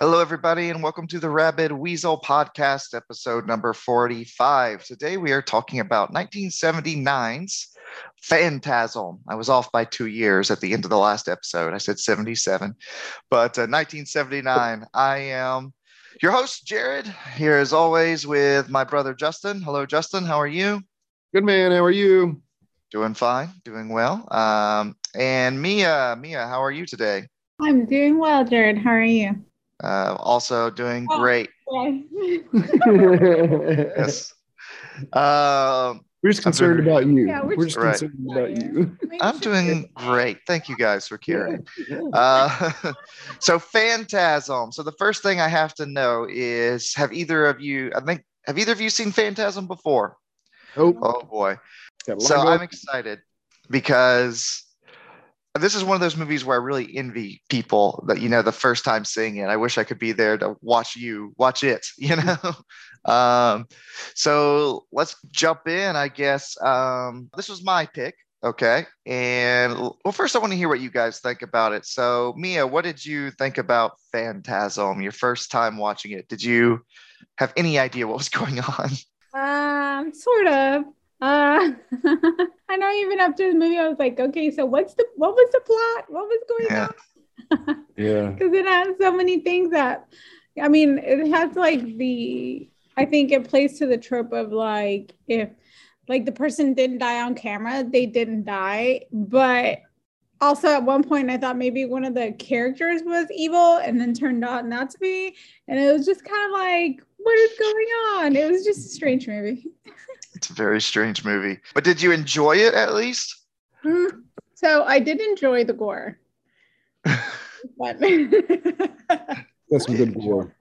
Hello, everybody, and welcome to the Rabid Weasel podcast, episode number 45. Today we are talking about 1979's Phantasm. I was off by two years at the end of the last episode. I said 77, but uh, 1979. I am your host, Jared, here as always with my brother, Justin. Hello, Justin. How are you? Good, man. How are you? Doing fine, doing well. Um, and Mia, Mia, how are you today? I'm doing well, Jared. How are you? Uh, also doing great. Yeah. Yes. Um, We're just concerned very- about you. Yeah, we're we're just just- concerned about you. I'm doing great. Thank you guys for caring. Uh, so Phantasm. So the first thing I have to know is have either of you, I think, have either of you seen Phantasm before? Oh, Oh boy. got a lot So I'm excited because this is one of those movies where I really envy people that, you know, the first time seeing it. I wish I could be there to watch you watch it, you know? um, so let's jump in, I guess. Um, this was my pick. Okay. And well, first, I want to hear what you guys think about it. So, Mia, what did you think about Phantasm your first time watching it? Did you have any idea what was going on? Um, sort of. Uh, I know even after the movie, I was like, okay, so what's the what was the plot? What was going Yeah. on? yeah. Because it has so many things that, I mean, it has like the. I think it plays to the trope of like if, like the person didn't die on camera, they didn't die, but also at one point I thought maybe one of the characters was evil and then turned out not to be. And it was just kind of like, what is going on? It was just a strange movie. It's a very strange movie. But did you enjoy it at least? Mm, So I did enjoy the gore. But That's some good gore.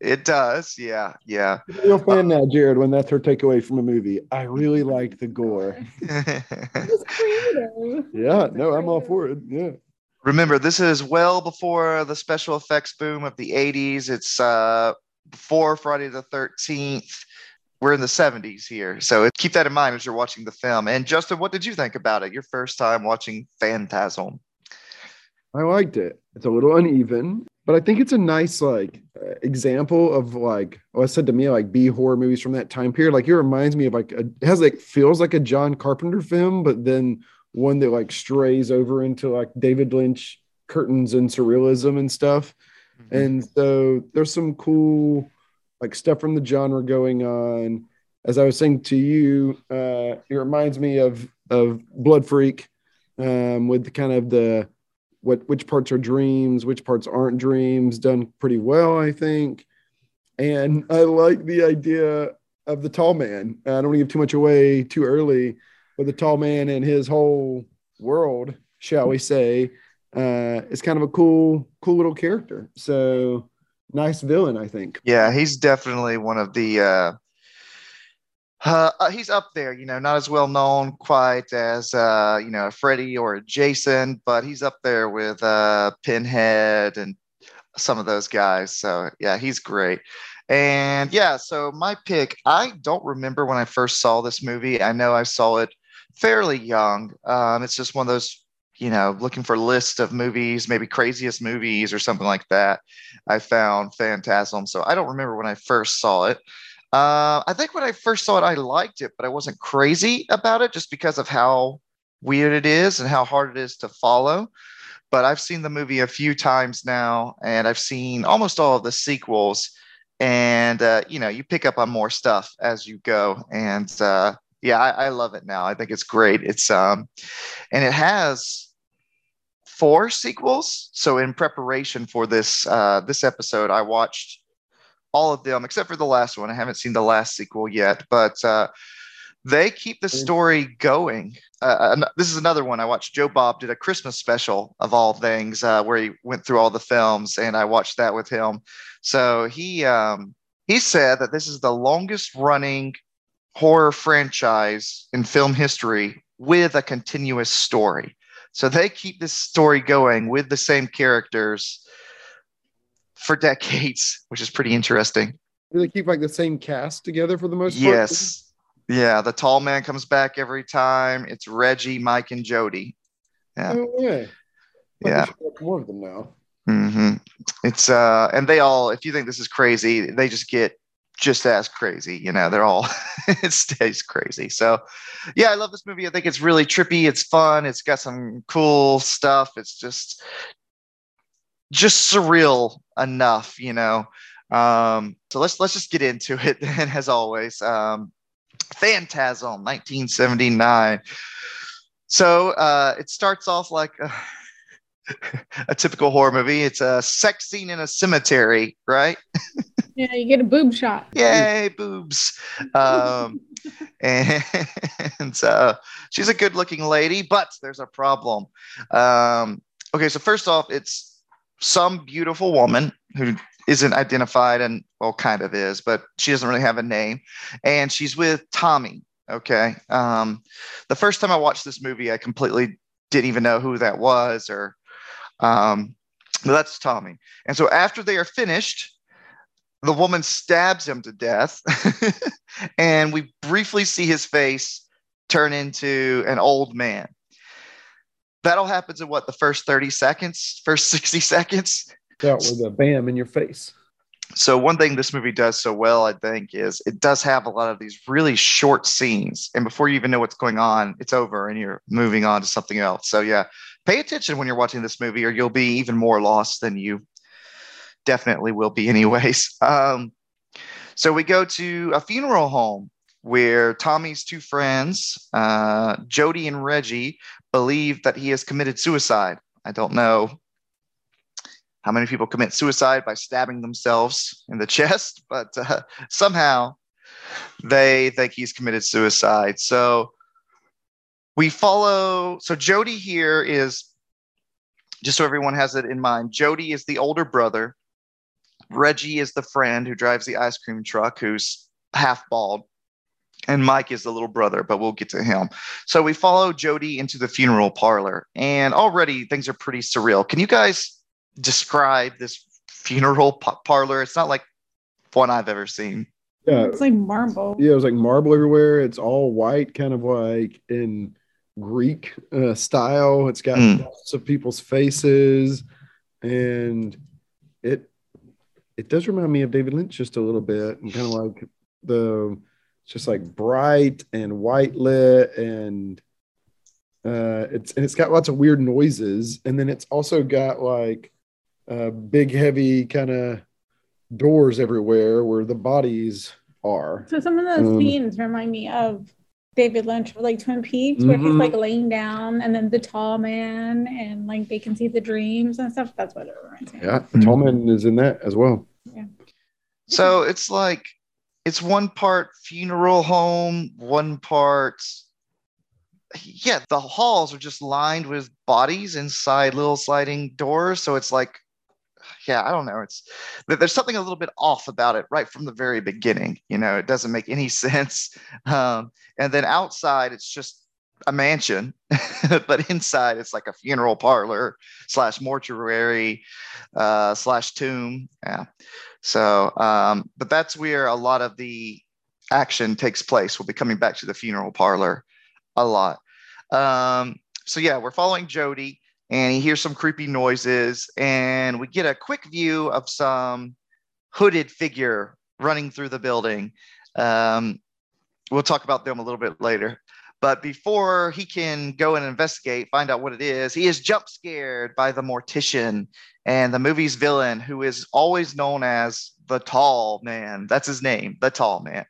It does. Yeah. Yeah. I'm a real fan now, Jared, when that's her takeaway from a movie. I really like the gore. it creative. Yeah, no, I'm all for it. Yeah. Remember, this is well before the special effects boom of the 80s. It's uh, before Friday the 13th. We're in the 70s here. So keep that in mind as you're watching the film. And Justin, what did you think about it? Your first time watching Phantasm? I liked it. It's a little uneven, but I think it's a nice like uh, example of like oh, I said to me like B horror movies from that time period. Like it reminds me of like a, it has like feels like a John Carpenter film, but then one that like strays over into like David Lynch curtains and surrealism and stuff. And so there's some cool like stuff from the genre going on. As I was saying to you, uh, it reminds me of of Blood Freak, um, with kind of the what which parts are dreams, which parts aren't dreams, done pretty well, I think. And I like the idea of the tall man. I don't want to give too much away too early, but the tall man and his whole world, shall we say, uh, is kind of a cool, cool little character. So nice villain, I think. Yeah, he's definitely one of the. Uh, uh, uh, he's up there, you know, not as well known quite as uh, you know Freddy or Jason, but he's up there with uh, Pinhead and some of those guys. So yeah, he's great. And yeah, so my pick, I don't remember when I first saw this movie. I know I saw it fairly young. Um, it's just one of those, you know, looking for lists of movies, maybe craziest movies or something like that. I found Phantasm. So I don't remember when I first saw it. Uh, I think when I first saw it, I liked it, but I wasn't crazy about it just because of how weird it is and how hard it is to follow. But I've seen the movie a few times now, and I've seen almost all of the sequels. And uh, you know, you pick up on more stuff as you go. And uh, yeah, I, I love it now. I think it's great. It's um, and it has four sequels. So in preparation for this uh, this episode, I watched all of them except for the last one. I haven't seen the last sequel yet, but uh, they keep the story going. Uh, an- this is another one I watched. Joe Bob did a Christmas special of all things uh, where he went through all the films, and I watched that with him. So he um, he said that this is the longest running horror franchise in film history with a continuous story. So they keep this story going with the same characters for decades, which is pretty interesting. Do they keep like the same cast together for the most part? Yes. Yeah, the tall man comes back every time. It's Reggie, Mike, and Jody. Yeah. Oh, yeah. Yeah. More of them now. Mm-hmm. It's uh, and they all, if you think this is crazy, they just get just as crazy. You know, they're all it stays crazy. So, yeah, I love this movie. I think it's really trippy. It's fun. It's got some cool stuff. It's just just surreal enough, you know. Um, so let's let's just get into it. And as always, um, Phantasm, 1979. So uh, it starts off like a, a typical horror movie. It's a sex scene in a cemetery, right? Yeah, you get a boob shot. Yay, boobs. Um, and uh, she's a good looking lady, but there's a problem. Um, okay, so first off, it's some beautiful woman who isn't identified and, well, kind of is, but she doesn't really have a name. And she's with Tommy. Okay. Um, the first time I watched this movie, I completely didn't even know who that was or, um, but that's Tommy. And so after they are finished, the woman stabs him to death, and we briefly see his face turn into an old man. That all happens in what the first 30 seconds, first 60 seconds. Out with a bam in your face. So, one thing this movie does so well, I think, is it does have a lot of these really short scenes. And before you even know what's going on, it's over and you're moving on to something else. So, yeah, pay attention when you're watching this movie, or you'll be even more lost than you definitely will be anyways. Um, so we go to a funeral home where Tommy's two friends, uh, Jody and Reggie, believe that he has committed suicide. I don't know how many people commit suicide by stabbing themselves in the chest, but uh, somehow they think he's committed suicide. So we follow. So Jody here is just so everyone has it in mind. Jody is the older brother Reggie is the friend who drives the ice cream truck, who's half bald. And Mike is the little brother, but we'll get to him. So we follow Jody into the funeral parlor, and already things are pretty surreal. Can you guys describe this funeral parlor? It's not like one I've ever seen. Yeah, it's like marble. Yeah, it was like marble everywhere. It's all white, kind of like in Greek uh, style. It's got mm. lots of people's faces, and it it does remind me of David Lynch just a little bit, and kind of like the it's just like bright and white lit, and uh, it's and it's got lots of weird noises, and then it's also got like uh, big, heavy kind of doors everywhere where the bodies are. So some of those um, scenes remind me of David Lynch, like Twin Peaks, where mm-hmm. he's like laying down, and then the tall man, and like they can see the dreams and stuff. That's what it reminds me. Yeah, the tall man is in that as well. Yeah. So it's like it's one part funeral home, one part yeah, the halls are just lined with bodies inside little sliding doors. So it's like, yeah, I don't know. It's there's something a little bit off about it right from the very beginning. You know, it doesn't make any sense. Um, and then outside, it's just a mansion, but inside it's like a funeral parlor slash mortuary uh, slash tomb. Yeah. So, um, but that's where a lot of the action takes place. We'll be coming back to the funeral parlor a lot. Um, so yeah, we're following Jody, and he hears some creepy noises, and we get a quick view of some hooded figure running through the building. Um, we'll talk about them a little bit later. But before he can go and investigate, find out what it is, he is jump scared by the mortician and the movie's villain, who is always known as the Tall Man. That's his name, the Tall Man.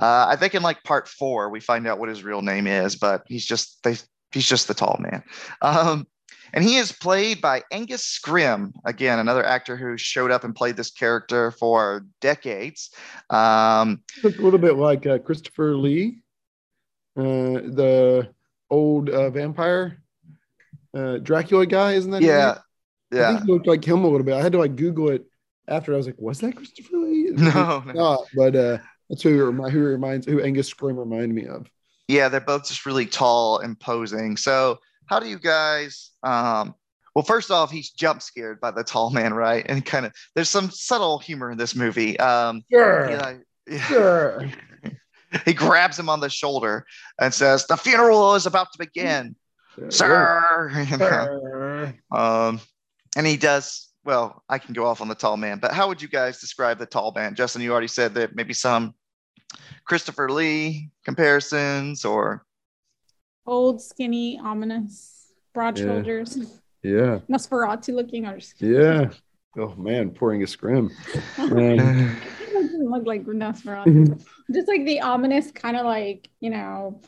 Uh, I think in like part four we find out what his real name is, but he's just they, he's just the Tall Man. Um, and he is played by Angus Scrimm, again, another actor who showed up and played this character for decades. Um, a little bit like uh, Christopher Lee uh, the old uh, vampire uh, Dracula guy, isn't that? Yeah, yeah. I think he looked like him a little bit. I had to like Google it after. I was like, was that Christopher Lee? No, no. Not, but uh, that's who remind, who reminds who Angus Scrimm reminded me of. Yeah, they're both just really tall, imposing. So, how do you guys? Um, well, first off, he's jump scared by the tall man, right? And kind of there's some subtle humor in this movie. Um, sure. yeah. Sure. he grabs him on the shoulder and says, "The funeral is about to begin, sir." um, and he does well, I can go off on the tall man, but how would you guys describe the tall man? Justin, you already said that maybe some Christopher Lee comparisons or Old, skinny, ominous, broad Yeah. shoulders, Yeah. Nosferatu looking. Or Yeah. Oh man, pouring a scrim. Man. Doesn't look like Nosferatu. just like the ominous kind of like you know,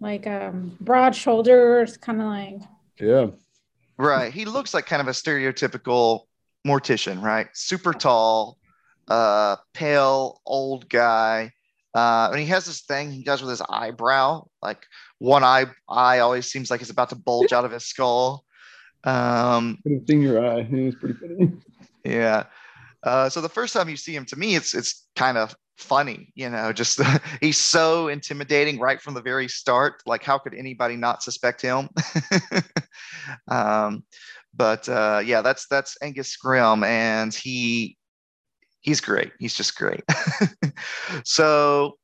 like um broad shoulders, kind of like yeah. right. He looks like kind of a stereotypical mortician, right? Super tall, uh, pale, old guy. Uh, and he has this thing he does with his eyebrow, like one eye eye always seems like it's about to bulge out of his skull. Um, Could have seen your eye. It was pretty funny. Yeah. Uh, so the first time you see him, to me, it's it's kind of funny, you know. Just he's so intimidating right from the very start. Like, how could anybody not suspect him? um, but uh, yeah, that's that's Angus Scrimm, and he he's great. He's just great. so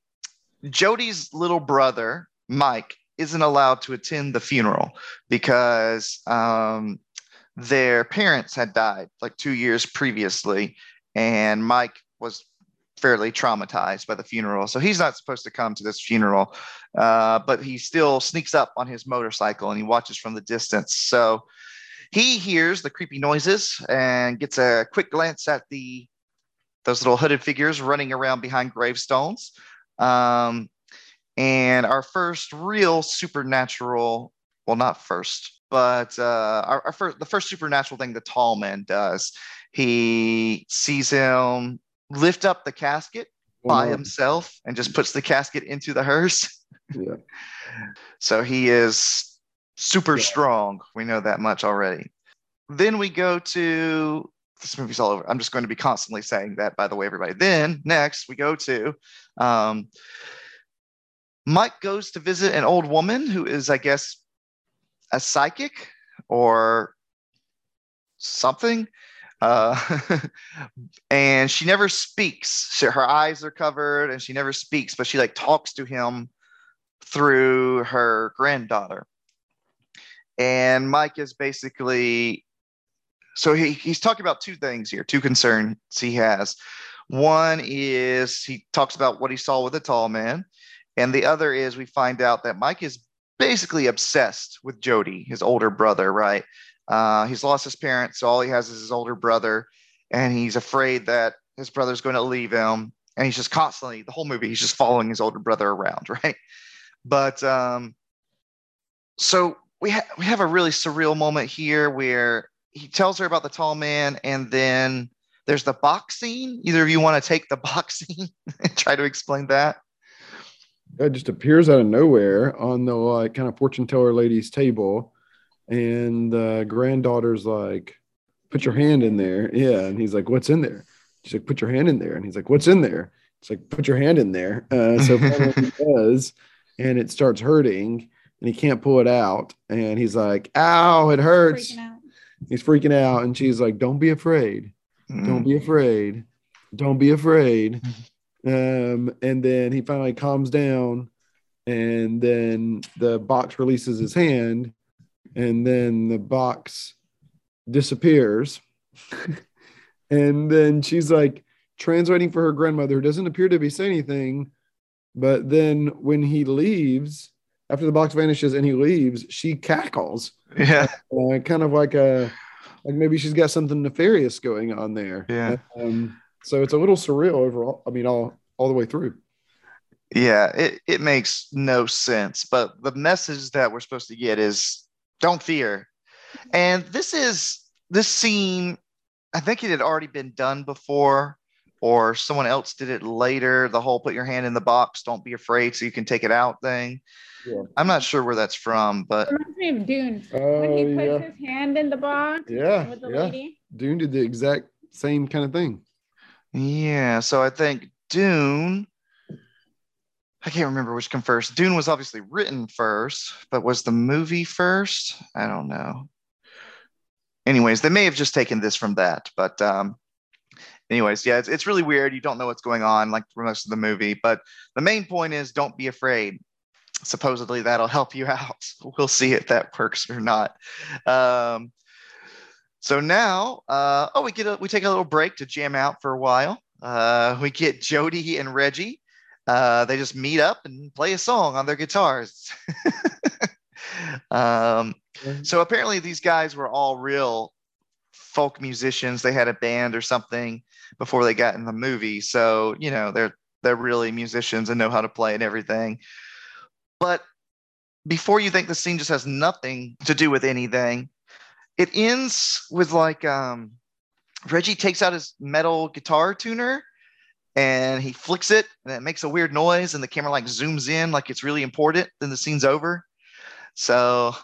Jody's little brother Mike isn't allowed to attend the funeral because um, their parents had died like two years previously, and Mike was fairly traumatized by the funeral. So he's not supposed to come to this funeral, uh, but he still sneaks up on his motorcycle and he watches from the distance. So he hears the creepy noises and gets a quick glance at the those little hooded figures running around behind gravestones. Um, and our first real supernatural, well, not first, but uh, our, our first, the first supernatural thing the tall man does, he sees him lift up the casket by himself and just puts the casket into the hearse. Yeah. So he is super Yeah. strong. We know that much already. Then we go to this movie's all over. I'm just going to be constantly saying that, by the way, everybody. Then next we go to um, Mike goes to visit an old woman who is, I guess, a psychic or something. Uh, and she never speaks. Her eyes are covered and she never speaks, but she like talks to him through her granddaughter. And Mike is basically so he, he's talking about two things here, two concerns he has. One is he talks about what he saw with the tall man, and the other is we find out that Mike is basically obsessed with Jody, his older brother, right? Uh, he's lost his parents, so all he has is his older brother, and he's afraid that his brother's going to leave him. And he's just constantly, the whole movie, he's just following his older brother around, right? But um, so we, ha- we have a really surreal moment here where he tells her about the tall man, and then there's the box scene. Either of you want to take the box scene and try to explain that? It just appears out of nowhere on the like kind of fortune teller lady's table, and the granddaughter's like, "Put your hand in there." Yeah, and he's like, "What's in there?" She's like, "Put your hand in there," and he's like, "What's in there?" It's like, "Put your hand in there." Uh, so he does, and it starts hurting, and he can't pull it out, and he's like, "Ow, it hurts." freaking. He's freaking out, and she's like, "Don't be afraid." don't be afraid don't be afraid um and then he finally calms down and then the box releases his hand and then the box disappears and then she's like translating for her grandmother who doesn't appear to be saying anything but then when he leaves after the box vanishes and he leaves she cackles Yeah. uh, kind of like a like maybe she's got something nefarious going on there. Yeah. Um, so it's a little surreal overall. I mean, all all the way through. Yeah, it, it makes no sense. But the message that we're supposed to get is don't fear. And this is this scene, I think it had already been done before, or someone else did it later. The whole put your hand in the box, don't be afraid, so you can take it out thing. Yeah. I'm not sure where that's from, but Reminds me of Dune. Oh when he puts yeah, his hand in the box yeah, with the yeah. lady. Dune did the exact same kind of thing. Yeah. So I think Dune. I can't remember which came first. Dune was obviously written first, but was the movie first? I don't know. Anyways, they may have just taken this from that, but um, anyways, yeah, it's, it's really weird. You don't know what's going on like for most of the movie, but the main point is don't be afraid. Supposedly that'll help you out. We'll see if that works or not. Um, So now, uh, oh, we get a, we take a little break to jam out for a while. Uh, we get Jody and Reggie. Uh, they just meet up and play a song on their guitars. um, so apparently, these guys were all real folk musicians. They had a band or something before they got in the movie. So you know, they're they're really musicians and know how to play and everything. But before you think the scene just has nothing to do with anything, it ends with like um, Reggie takes out his metal guitar tuner and he flicks it and it makes a weird noise and the camera like zooms in like it's really important then the scene's over. So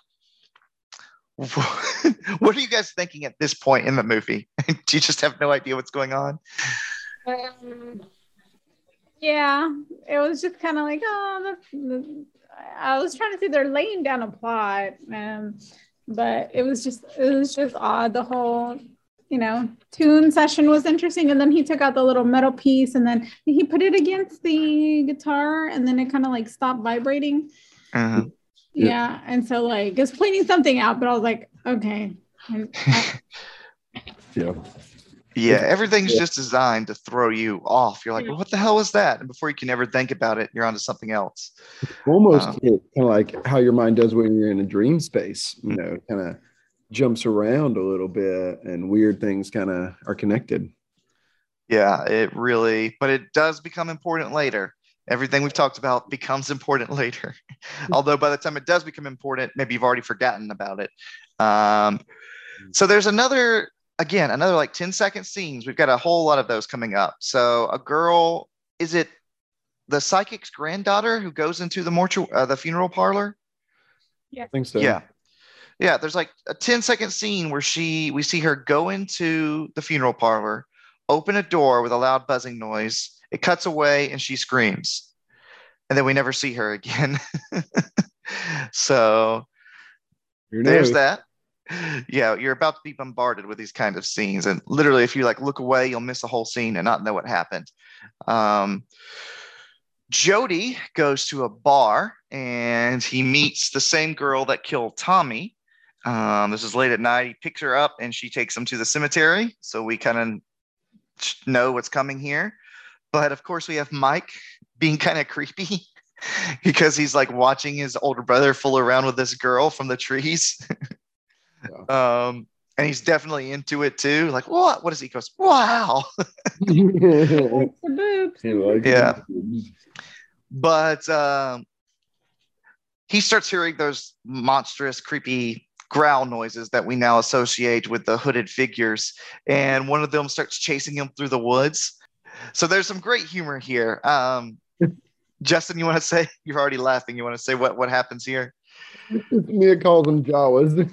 what are you guys thinking at this point in the movie? Do you just have no idea what's going on? Um, yeah, it was just kind of like, oh, the, the, I was trying to say they're laying down a plot, um, but it was just it was just odd. The whole you know tune session was interesting, and then he took out the little metal piece, and then he put it against the guitar, and then it kind of like stopped vibrating. uh Yeah. Yeah, and so like it's pointing something out, but I was like, okay. And I- Yeah. Yeah everything's Yeah. just designed to throw you off you're like well, what the hell was that and before you can ever think about it you're onto something else Almost Um, kind of like how your mind does when you're in a dream space, you know, kind of jumps around a little bit and weird things kind of are connected. Yeah, it really, but it does become important later. Everything we've talked about becomes important later. Although by the time it does become important, maybe you've already forgotten about it. Um, so there's another, again, another like 10 second scenes. We've got a whole lot of those coming up. So a girl, is it the psychic's granddaughter who goes into the mortuary, uh, the funeral parlor? I think so. Yeah. Yeah, there's like a 10 second scene where she we see her go into the funeral parlor, open a door with a loud buzzing noise. It cuts away and she screams. And then we never see her again. so there's that. Yeah, you're about to be bombarded with these kind of scenes. And literally, if you like look away, you'll miss a whole scene and not know what happened. Um, Jody goes to a bar and he meets the same girl that killed Tommy. Um, this is late at night. He picks her up and she takes him to the cemetery. So we kind of know what's coming here. But of course, we have Mike being kind of creepy because he's like watching his older brother fool around with this girl from the trees. um, and he's definitely into it too. Like, what? What is he? He goes, wow. the boobs. Yeah. it. but um, he starts hearing those monstrous, creepy growl noises that we now associate with the hooded figures. And one of them starts chasing him through the woods. So there's some great humor here. Um, Justin, you want to say? You're already laughing. You want to say what what happens here? Mia calls them Jawas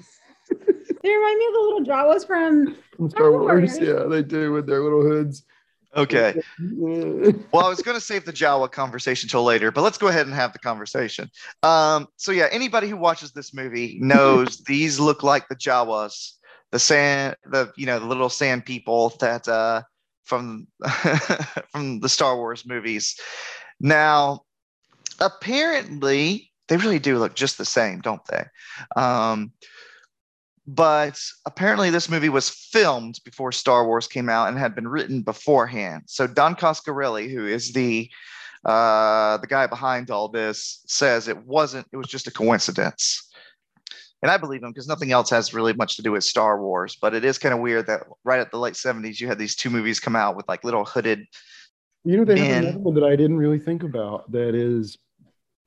They remind me of the little Jawas from from Star Wars. Wars. Yeah, they do with their little hoods. Okay. Well, I was going to save the Jawa conversation till later, but let's go ahead and have the conversation. Um, so yeah, anybody who watches this movie knows these look like the Jawas, the sand, the you know the little sand people that uh, from from the Star Wars movies. Now, apparently, they really do look just the same, don't they? Um, but apparently this movie was filmed before Star Wars came out and had been written beforehand. So Don Coscarelli, who is the uh, the guy behind all this, says it wasn't. It was just a coincidence, and I believe him because nothing else has really much to do with Star Wars. But it is kind of weird that right at the late '70s, you had these two movies come out with like little hooded. You know, they have another one that I didn't really think about that is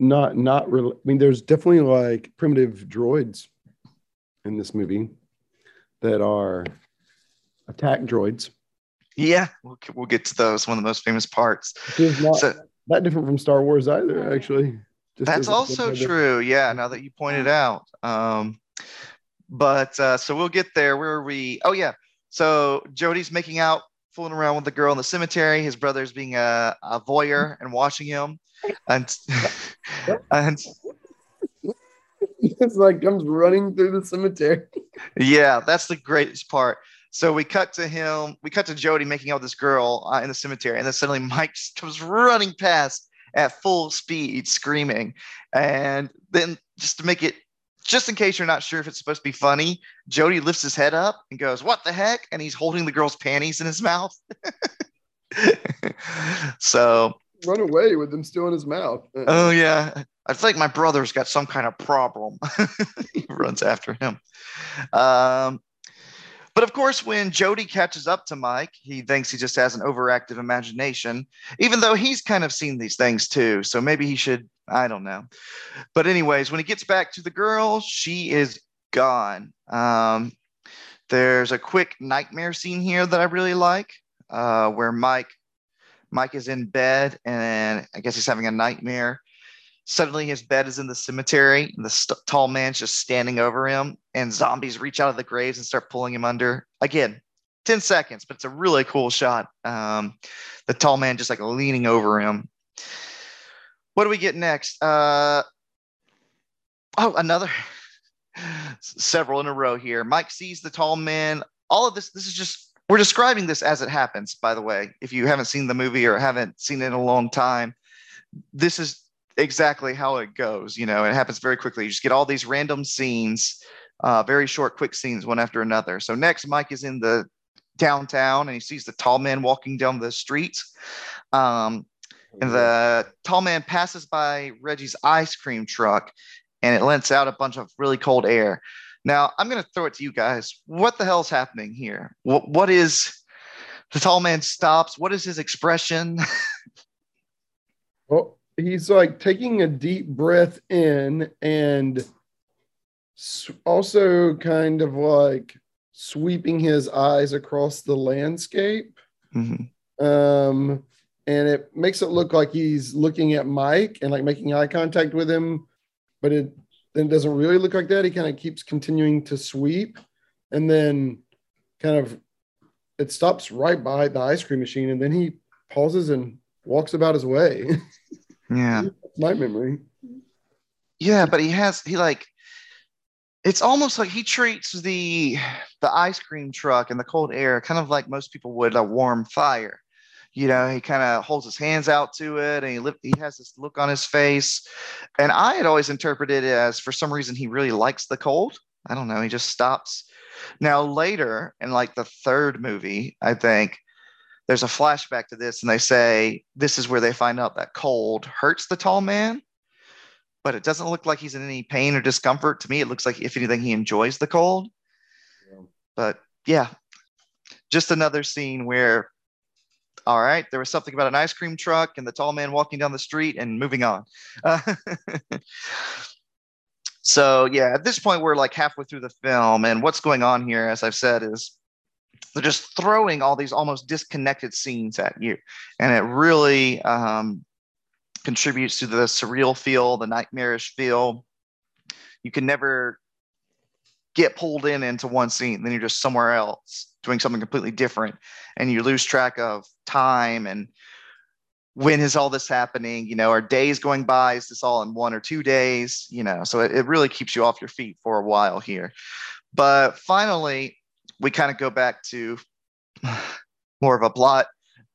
not not real. I mean, there's definitely like primitive droids in this movie that are attack droids. Yeah, we'll, we'll get to those. One of the most famous parts. Not So- that different from Star Wars either, actually. Just That's also true. Yeah, now that you pointed out. Um, but uh, so we'll get there. Where are we? Oh yeah. So Jody's making out, fooling around with the girl in the cemetery. His brother's being a, a voyeur and watching him, and and It's like comes running through the cemetery. yeah, that's the greatest part. So we cut to him. We cut to Jody making out with this girl uh, in the cemetery, and then suddenly Mike comes running past at full speed, screaming. And then just to make it just in case you're not sure if it's supposed to be funny, Jody lifts his head up and goes, "What the heck?" And he's holding the girl's panties in his mouth. so Run away with them still in his mouth. Oh yeah, I think my brother's got some kind of problem. he runs after him. Um, but of course, when Jody catches up to Mike, he thinks he just has an overactive imagination, even though he's kind of seen these things too. So maybe he should, I don't know. But, anyways, when he gets back to the girl, she is gone. Um, there's a quick nightmare scene here that I really like, uh, where Mike Mike is in bed and I guess he's having a nightmare. Suddenly, his bed is in the cemetery, and the st- tall man's just standing over him, and zombies reach out of the graves and start pulling him under. Again, 10 seconds, but it's a really cool shot. Um, the tall man just like leaning over him. What do we get next? Uh, oh, another several in a row here. Mike sees the tall man. All of this, this is just, we're describing this as it happens, by the way. If you haven't seen the movie or haven't seen it in a long time, this is exactly how it goes. You know, it happens very quickly. You just get all these random scenes, uh, very short, quick scenes, one after another. So next, Mike is in the downtown and he sees the tall man walking down the streets. Um, and the tall man passes by Reggie's ice cream truck and it lets out a bunch of really cold air. Now, I'm going to throw it to you guys. What the hell's happening here? What, what is the tall man stops? What is his expression? well, he's like taking a deep breath in and also kind of like sweeping his eyes across the landscape. Mm-hmm. Um, and it makes it look like he's looking at Mike and like making eye contact with him, but it then it doesn't really look like that. He kind of keeps continuing to sweep and then kind of it stops right by the ice cream machine and then he pauses and walks about his way. Yeah. my memory. Yeah, but he has he like it's almost like he treats the the ice cream truck and the cold air kind of like most people would a warm fire. You know, he kind of holds his hands out to it and he li- he has this look on his face. And I had always interpreted it as for some reason he really likes the cold. I don't know, he just stops. Now later in like the third movie, I think there's a flashback to this and they say this is where they find out that cold hurts the tall man but it doesn't look like he's in any pain or discomfort to me it looks like if anything he enjoys the cold yeah. but yeah just another scene where all right there was something about an ice cream truck and the tall man walking down the street and moving on. Uh, so yeah at this point we're like halfway through the film and what's going on here as i've said is they're just throwing all these almost disconnected scenes at you and it really um, contributes to the surreal feel the nightmarish feel. You can never get pulled in into one scene then you're just somewhere else doing something completely different and you lose track of time and when is all this happening you know are days going by is this all in one or two days you know so it, it really keeps you off your feet for a while here but finally we kind of go back to more of a plot.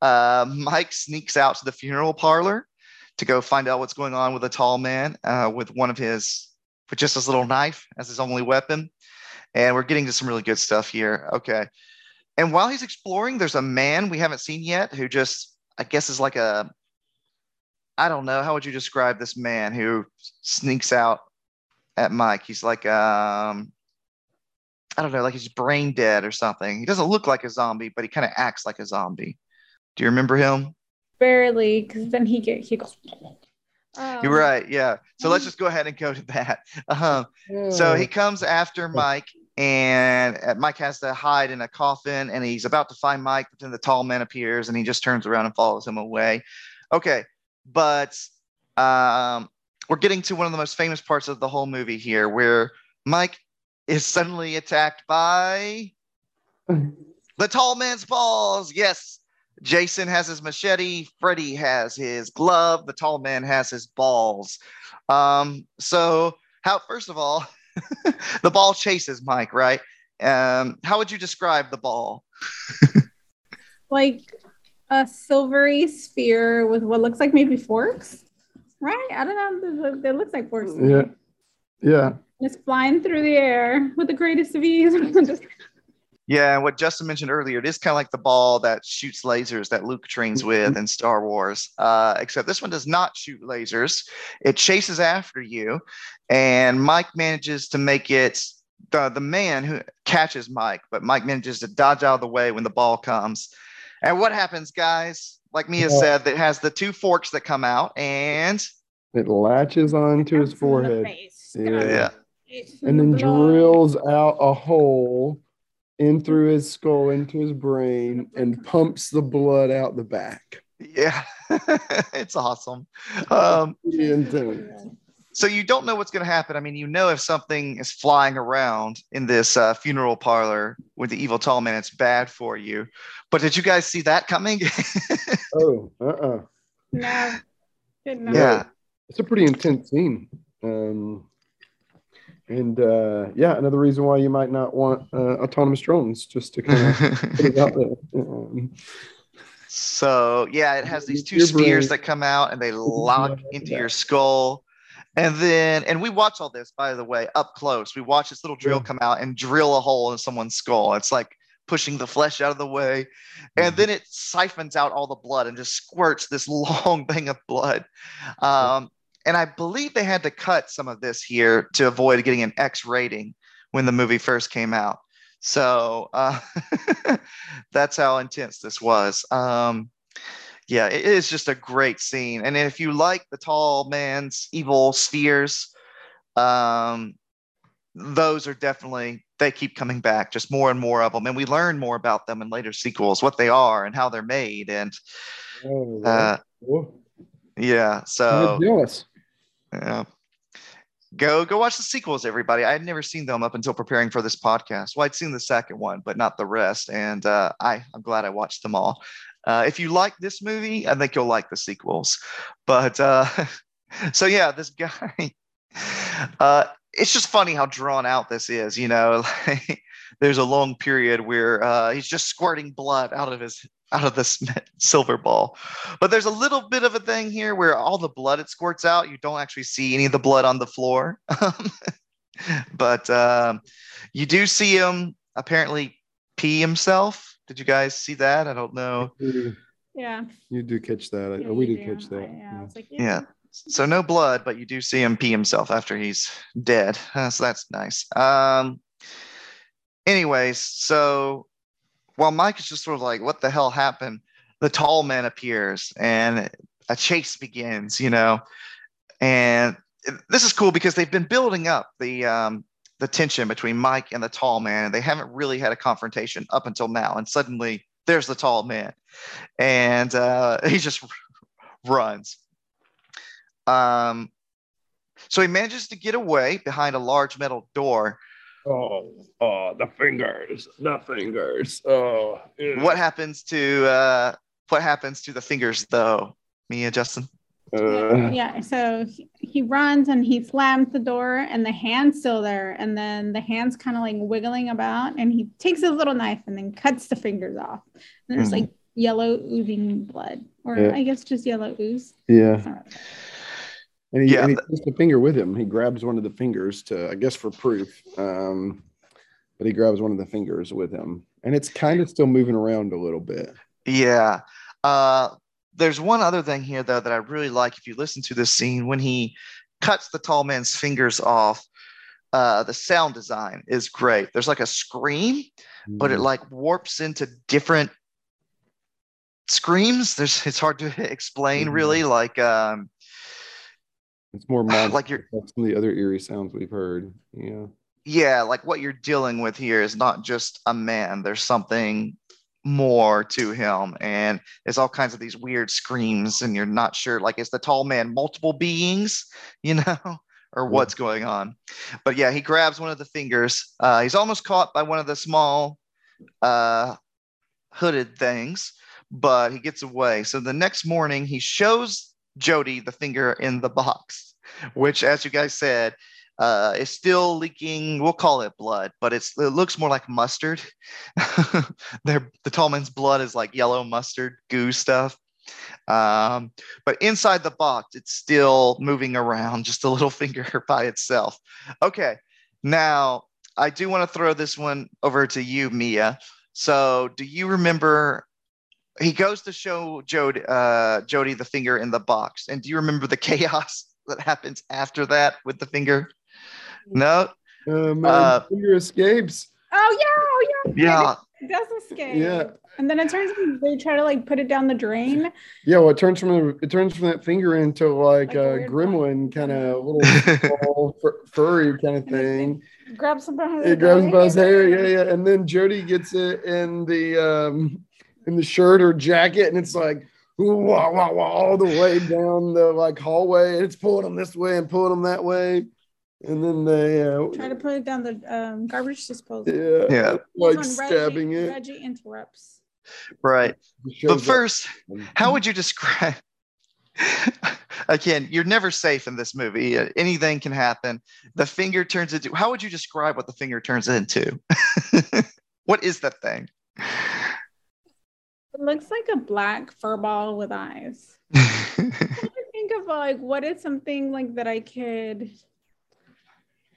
Uh, Mike sneaks out to the funeral parlor to go find out what's going on with a tall man uh, with one of his, with just his little knife as his only weapon. And we're getting to some really good stuff here. Okay. And while he's exploring, there's a man we haven't seen yet who just, I guess, is like a, I don't know, how would you describe this man who sneaks out at Mike? He's like, um, I don't know, like he's brain dead or something. He doesn't look like a zombie, but he kind of acts like a zombie. Do you remember him? Barely, because then he get he goes. Um, You're right. Yeah. So let's just go ahead and go to that. Uh-huh. So he comes after Mike, and uh, Mike has to hide in a coffin, and he's about to find Mike, but then the tall man appears, and he just turns around and follows him away. Okay, but um, we're getting to one of the most famous parts of the whole movie here, where Mike is suddenly attacked by the tall man's balls. Yes, Jason has his machete. Freddy has his glove. The tall man has his balls. Um, so, how first of all, the ball chases Mike, right? Um, how would you describe the ball? like a silvery sphere with what looks like maybe forks, right? I don't know. It looks like forks. Yeah, yeah Just flying through the air with the greatest of ease. Just- Yeah, and what Justin mentioned earlier, it is kind of like the ball that shoots lasers that Luke trains with in Star Wars. Uh, except this one does not shoot lasers; it chases after you, and Mike manages to make it the the man who catches Mike, but Mike manages to dodge out of the way when the ball comes. And what happens, guys? Like Mia Yeah. said, it has the two forks that come out, and It latches onto his forehead. Yeah. yeah, and then drills out a hole in through his skull into his brain and pumps the blood out the back. yeah, it's awesome. Um, so you don't know what's going to happen. I mean, you know if something is flying around in this uh, funeral parlor with the evil tall man, it's bad for you. But did you guys see that coming? Oh, uh-uh. No. Didn't know. yeah, It's a pretty intense scene. Um, and uh, yeah, another reason why you might not want uh, autonomous drones, just to kind of put it out there. Um, so yeah, it has these two spears brain- that come out and they lock into that. your skull. And then, and we watch all this, by the way, up close. We watch this little drill Yeah. come out and drill a hole in someone's skull. It's like pushing the flesh out of the way. And Mhm. then it siphons out all the blood and just squirts this long thing of blood. Um, and I believe they had to cut some of this here to avoid getting an X rating when the movie first came out. So uh, that's how intense this was. Um, yeah, it is just a great scene. And if you like the tall man's evil spheres, um, those are definitely they keep coming back, just more and more of them, and we learn more about them in later sequels, what they are and how they're made, and oh, uh, yeah. I'm So jealous. Yeah. Go go watch the sequels, everybody. I had never seen them up until preparing for this podcast. Well, I'd seen the second one, but not the rest. And uh, I I'm glad I watched them all. Uh, if you like this movie, I think you'll like the sequels. But uh, so yeah, this guy. Uh, it's just funny how drawn out this is. You know, there's a long period where uh, he's just squirting blood out of his out of this silver ball. But there's a little bit of a thing here where all the blood it squirts out, you don't actually see any of the blood on the floor. but um, you do see him apparently pee himself. Did you guys see that? I don't know. Yeah. you do catch that. Yeah, we you did do. catch that. I- Yeah. I was like, Yeah. So no blood, but you do see him pee himself after he's dead. Uh, so that's nice. Um, anyways, so while Mike is just sort of like, what the hell happened? The tall man appears and a chase begins, you know. And this is cool because they've been building up the um, the tension between Mike and the tall man, and they haven't really had a confrontation up until now. And suddenly there's the tall man, and uh, he just runs. Um, so he manages to get away behind a large metal door. Oh, oh, the fingers, the fingers. Oh, yeah. What happens to uh, what happens to the fingers though? Mia, Justin. Uh, yeah. So he, he runs and he slams the door, and the hand's still there. And then the hand's kind of like wiggling about, and he takes his little knife and then cuts the fingers off. And there's Mhm. like yellow oozing blood, or Yeah. I guess just yellow ooze. yeah. It's not really- And he, Yeah, and he takes the finger with him. He grabs one of the fingers to, I guess, for proof. Um, but he grabs one of the fingers with him, and it's kind of still moving around a little bit. Yeah. Uh, there's one other thing here though that I really like. If you listen to this scene when he cuts the tall man's fingers off, uh, the sound design is great. There's like a scream, but Mm-hmm. it like warps into different screams. There's it's hard to explain Mhm. really. Like um, it's more like you're- some of the other eerie sounds we've heard. Yeah. yeah, like what you're dealing with here is not just a man. There's something more to him, and there's all kinds of these weird screams, and you're not sure. Like, is the tall man multiple beings, you know, or what's going on? But yeah, he grabs one of the fingers. Uh, he's almost caught by one of the small uh, hooded things, but he gets away. So the next morning, he shows Jody the finger in the box, which, as you guys said, uh, is still leaking. We'll call it blood, but it's it looks more like mustard. The tall man's blood is like yellow mustard goo stuff. Um, but inside the box, it's still moving around, just a little finger by itself. Okay, Now, I do want to throw this one over to you, Mia. So, do you remember? He goes to show Jody, uh, Jody the finger in the box, and do you remember the chaos that happens after that with the finger? No. Um, Uh, finger escapes. Oh yeah, oh yeah. Yeah. It does escape. Yeah. And then it turns they try to like put it down the drain. Yeah, well, it turns from the, it turns from that finger into like, Like a a gremlin kind of little small, fur- furry kind of thing. Grab some by It grabs him by his hair, yeah, yeah, and then Jody gets it in the um in the shirt or jacket, and it's like ooh, wah, wah, wah, all the way down the like hallway, and it's pulling them this way and pulling them that way, and then they uh, Try to put it down the um, garbage disposal. yeah, Yeah. like stabbing Reggie, it. Reggie interrupts. Right. It shows But up. first, how would you describe? Again, you're never safe in this movie. Uh, Anything can happen. The finger turns into. How would you describe what the finger turns into? what is that thing? It looks like a black fur ball with eyes. I think of like what is something like that I could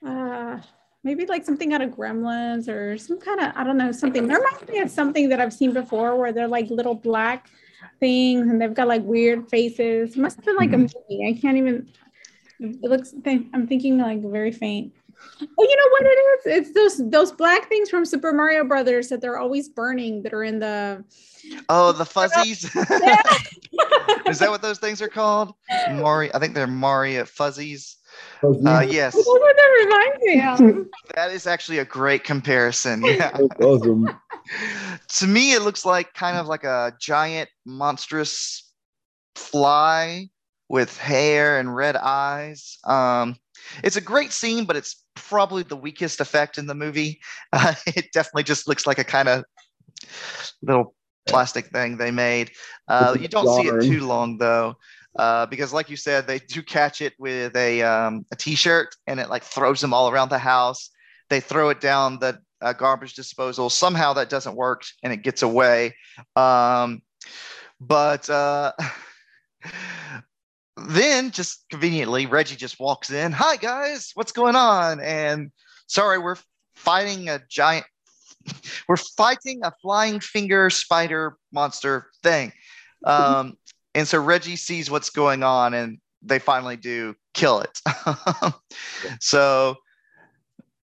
uh maybe like something out of gremlins or some kind of I don't know something. There might be something that I've seen before where they're like little black things and they've got like weird faces. Must have been like a movie. I can't even it looks I'm thinking like very faint. Oh, you know what it is? It's those those black things from Super Mario Brothers that they're always burning that are in the oh, the fuzzies. Is that what those things are called? Mari. I think they're Mario fuzzies. Uh, yes, That's what that reminds me of. that is actually a great comparison. Yeah. That's awesome. to me it looks like kind of like a giant monstrous fly with hair and red eyes um, it's a great scene but it's probably the weakest effect in the movie uh, it definitely just looks like a kind of little plastic thing they made uh, you don't see it too long though uh, because like you said they do catch it with a, um, a t-shirt and it like throws them all around the house they throw it down the uh, garbage disposal. Somehow that doesn't work and it gets away. Um, but uh, then, just conveniently, Reggie just walks in. Hi, guys, what's going on? And sorry, we're fighting a giant. We're fighting a flying finger spider monster thing. Um, and so Reggie sees what's going on and they finally do kill it. so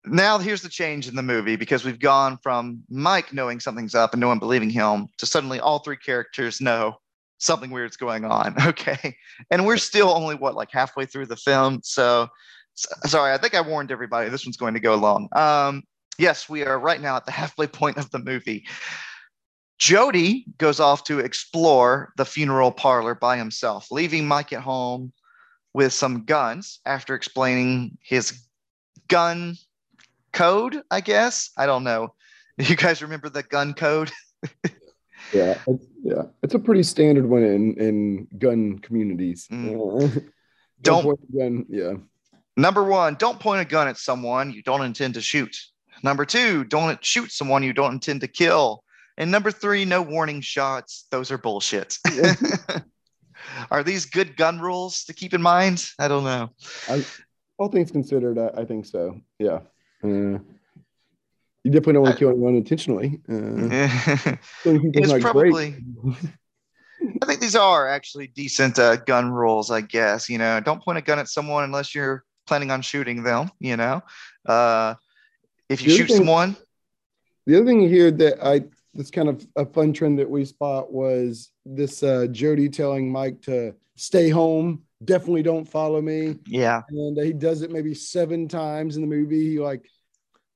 now here's the change in the movie because we've gone from Mike knowing something's up and no one believing him to suddenly all three characters know something weird's going on. Okay. And we're still only what, like halfway through the film. So s- sorry, I think I warned everybody this one's going to go long. Um, yes, we are right now at the halfway point of the movie. Jody goes off to explore the funeral parlor by himself, leaving Mike at home with some guns after explaining his gun code, I guess. I don't know. You guys remember the gun code? Yeah, it's, yeah, it's a pretty standard one in in gun communities. Mm. Don't- point the gun. Yeah, Number one, don't point a gun at someone you don't intend to shoot. Number two, don't shoot someone you don't intend to kill. And number three, no warning shots. Those are bullshit. are these good gun rules to keep in mind? I don't know. all things considered, I, I think so. Yeah, uh, you definitely don't want to kill anyone intentionally. Uh, it's probably. I think these are actually decent uh, gun rules, I guess. You know, don't point a gun at someone unless you're planning on shooting them, you know. Uh, if you shoot thing- someone, The other thing here that I this kind of a fun trend that we spot was this uh, Jody telling Mike to stay home. Definitely don't follow me. yeah, and he does it maybe seven times in the movie. He like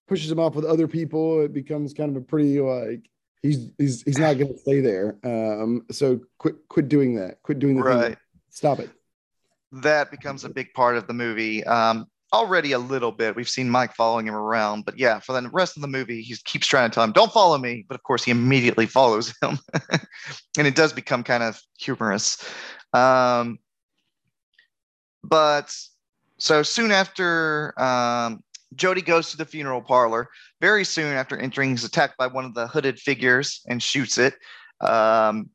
pushes him off with other people. It becomes kind of a pretty like he's he's he's not going to stay there. Um, so quit quit doing that. Quit doing the thing. right. Stop it. That becomes a big part of the movie. Um, already a little bit. We've seen Mike following him around, but yeah, for the rest of the movie, he keeps trying to tell him, "Don't follow me," but of course, he immediately follows him, and it does become kind of humorous. Um, but so soon after um, Jody goes to the funeral parlor, very soon after entering, he's attacked by one of the hooded figures and shoots it. Um,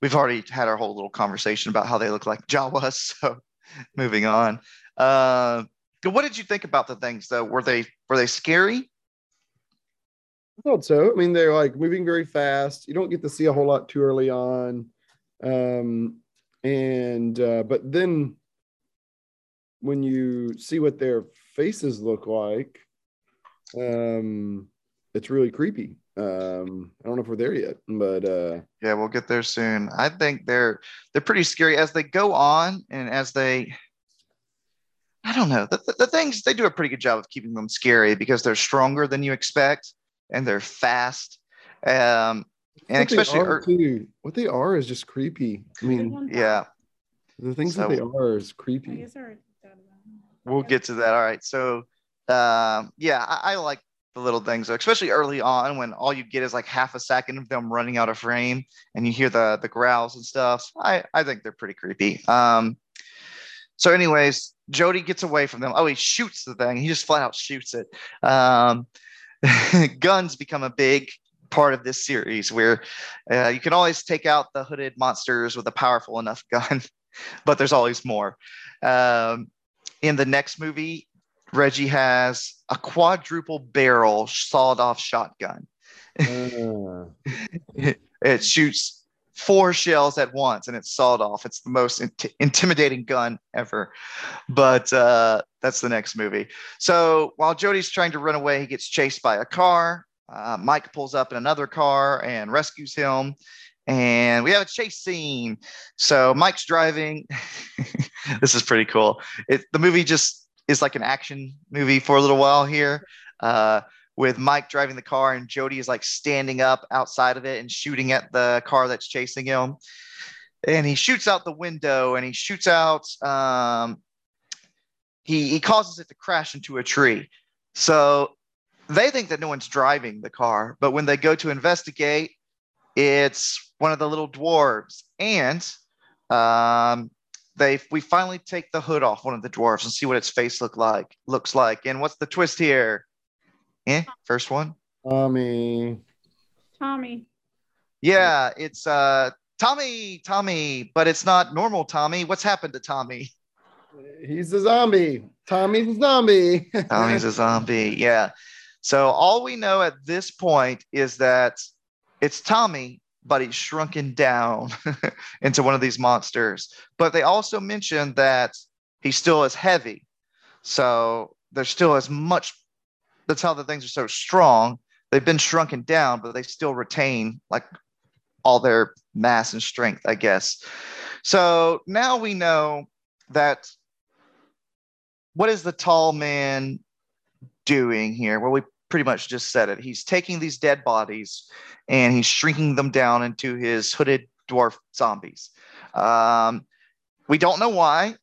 we've already had our whole little conversation about how they look like Jawas. So moving on. Uh, what did you think about the things though? Were they were they scary? I thought so. I mean, they're like moving very fast. You don't get to see a whole lot too early on. Um, and uh, but then when you see what their faces look like, um, it's really creepy. Um, I don't know if we're there yet, but uh, yeah, we'll get there soon. I think they're they're pretty scary as they go on and as they. I don't know. The, the, the things they do a pretty good job of keeping them scary because they're stronger than you expect and they're fast. Um, and what especially they are, too, what they are is just creepy. I mean, yeah, the things So- that they are is I creepy. guess I already thought about it. We'll get to that. All right. So, um, yeah, I, I like the little things, especially early on when all you get is like half a second of them running out of frame and you hear the the growls and stuff. I I think they're pretty creepy. Um, so, anyways, Jody gets away from them. Oh, he shoots the thing. He just flat out shoots it. Um, guns become a big part of this series where uh, you can always take out the hooded monsters with a powerful enough gun, but there's always more. Um, in the next movie, Reggie has a quadruple barrel sawed off shotgun. Uh, It shoots four shells at once and it's sawed off. It's the most int- intimidating gun ever. But uh, that's the next movie. So while Jody's trying to run away, he gets chased by a car. Uh, Mike pulls up in another car and rescues him. And we have a chase scene. So Mike's driving. this is pretty cool. It, the movie just is like an action movie for a little while here. Uh, with Mike driving the car and Jody is like standing up outside of it and shooting at the car that's chasing him. And he shoots out the window and he shoots out, um, he, he causes it to crash into a tree. So they think that no one's driving the car, but when they go to investigate, it's one of the little dwarves. And um, they we finally take the hood off one of the dwarves and see what its face look like looks like. And what's the twist here? Eh, first one. Tommy. Tommy. Yeah, it's uh Tommy, Tommy, but it's not normal Tommy. What's happened to Tommy? He's a zombie. Tommy's a zombie. Tommy's a zombie. Yeah. So all we know at this point is that it's Tommy, but he's shrunken down into one of these monsters. But they also mentioned that he still is heavy. So there's still as much that's how the things are so strong. They've been shrunken down, but they still retain like all their mass and strength, I guess. So now we know that what is the tall man doing here? Well, we pretty much just said it. He's taking these dead bodies and he's shrinking them down into his hooded dwarf zombies. Um, we don't know why.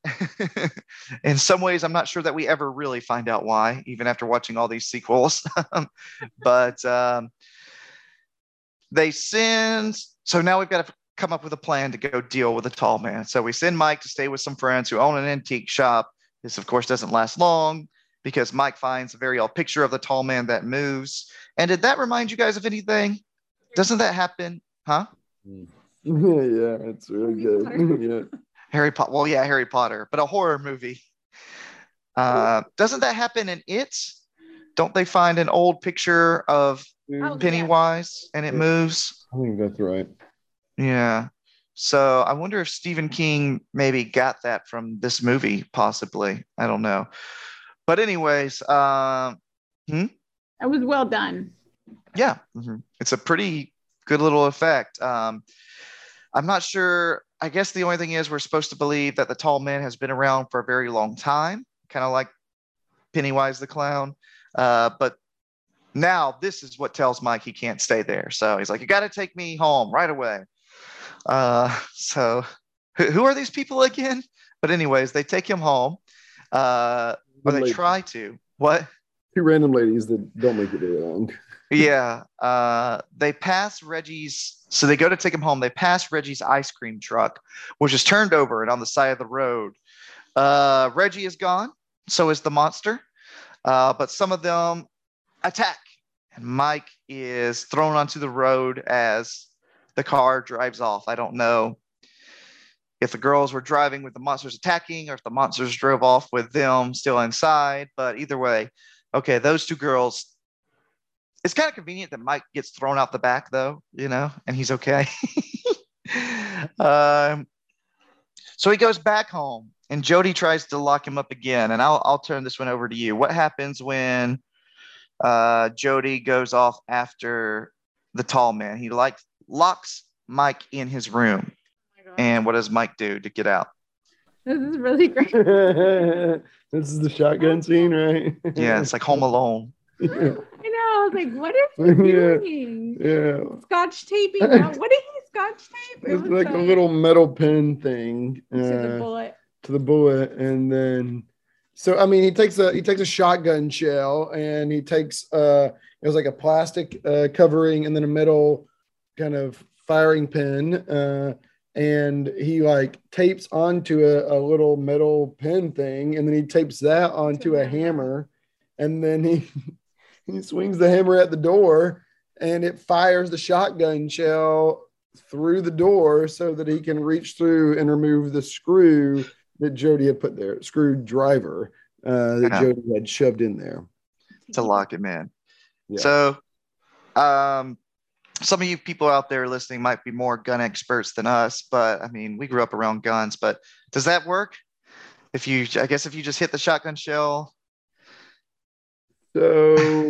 In some ways, I'm not sure that we ever really find out why, even after watching all these sequels. but um, they send. So now we've got to come up with a plan to go deal with the tall man. So we send Mike to stay with some friends who own an antique shop. This, of course, doesn't last long because Mike finds a very old picture of the tall man that moves. And did that remind you guys of anything? Doesn't that happen? Huh? yeah, it's really good. yeah. Harry Potter. Well, yeah, Harry Potter, but a horror movie. Uh, doesn't that happen in It? Don't they find an old picture of Oh, Pennywise and it Yeah. moves? I think that's right. Yeah. So I wonder if Stephen King maybe got that from this movie, possibly. I don't know. But anyways, um, That was well done. yeah, mhm. it's a pretty good little effect. Um, I'm not sure. I guess the only thing is we're supposed to believe that the tall man has been around for a very long time, kind of like Pennywise the clown. Uh, but now this is what tells Mike he can't stay there. So he's like, "You got to take me home right away." Uh, so who, who are these people again? But anyways, they take him home, uh, or they Lady- try to. What? Two random ladies that don't make it very long. yeah uh they pass reggie's so they go to take him home they pass reggie's ice cream truck which is turned over and on the side of the road uh reggie is gone so is the monster uh but some of them attack and mike is thrown onto the road as the car drives off i don't know if the girls were driving with the monsters attacking or if the monsters drove off with them still inside. But either way, okay, those two girls. It's kind of convenient that Mike gets thrown out the back, though, you know, and he's okay. um, so he goes back home, and Jody tries to lock him up again. And I'll I'll turn this one over to you. What happens when uh, Jody goes off after the tall man? He like locks Mike in his room. And what does Mike do to get out? This is really great. this is the shotgun scene, right? Yeah, it's like Home Alone. I know. I was like, what is he Yeah. doing? yeah. Scotch taping. out. What did he scotch tape? It It's was like a little metal pin thing to the uh, bullet. to the bullet, and then so I mean he takes a he takes a shotgun shell and he takes uh it was like a plastic uh, covering and then a metal kind of firing pin uh, and he like tapes onto a, a little metal pin thing and then he tapes that onto a hammer and then he he swings the hammer at the door and it fires the shotgun shell through the door so that he can reach through and remove the screw that Jody had put there, screwdriver uh, that Yeah. Jody had shoved in there. to lock him in. Yeah. So, um, some of you people out there listening might be more gun experts than us, but I mean, we grew up around guns. But does that work? If you, I guess, if you just hit the shotgun shell, So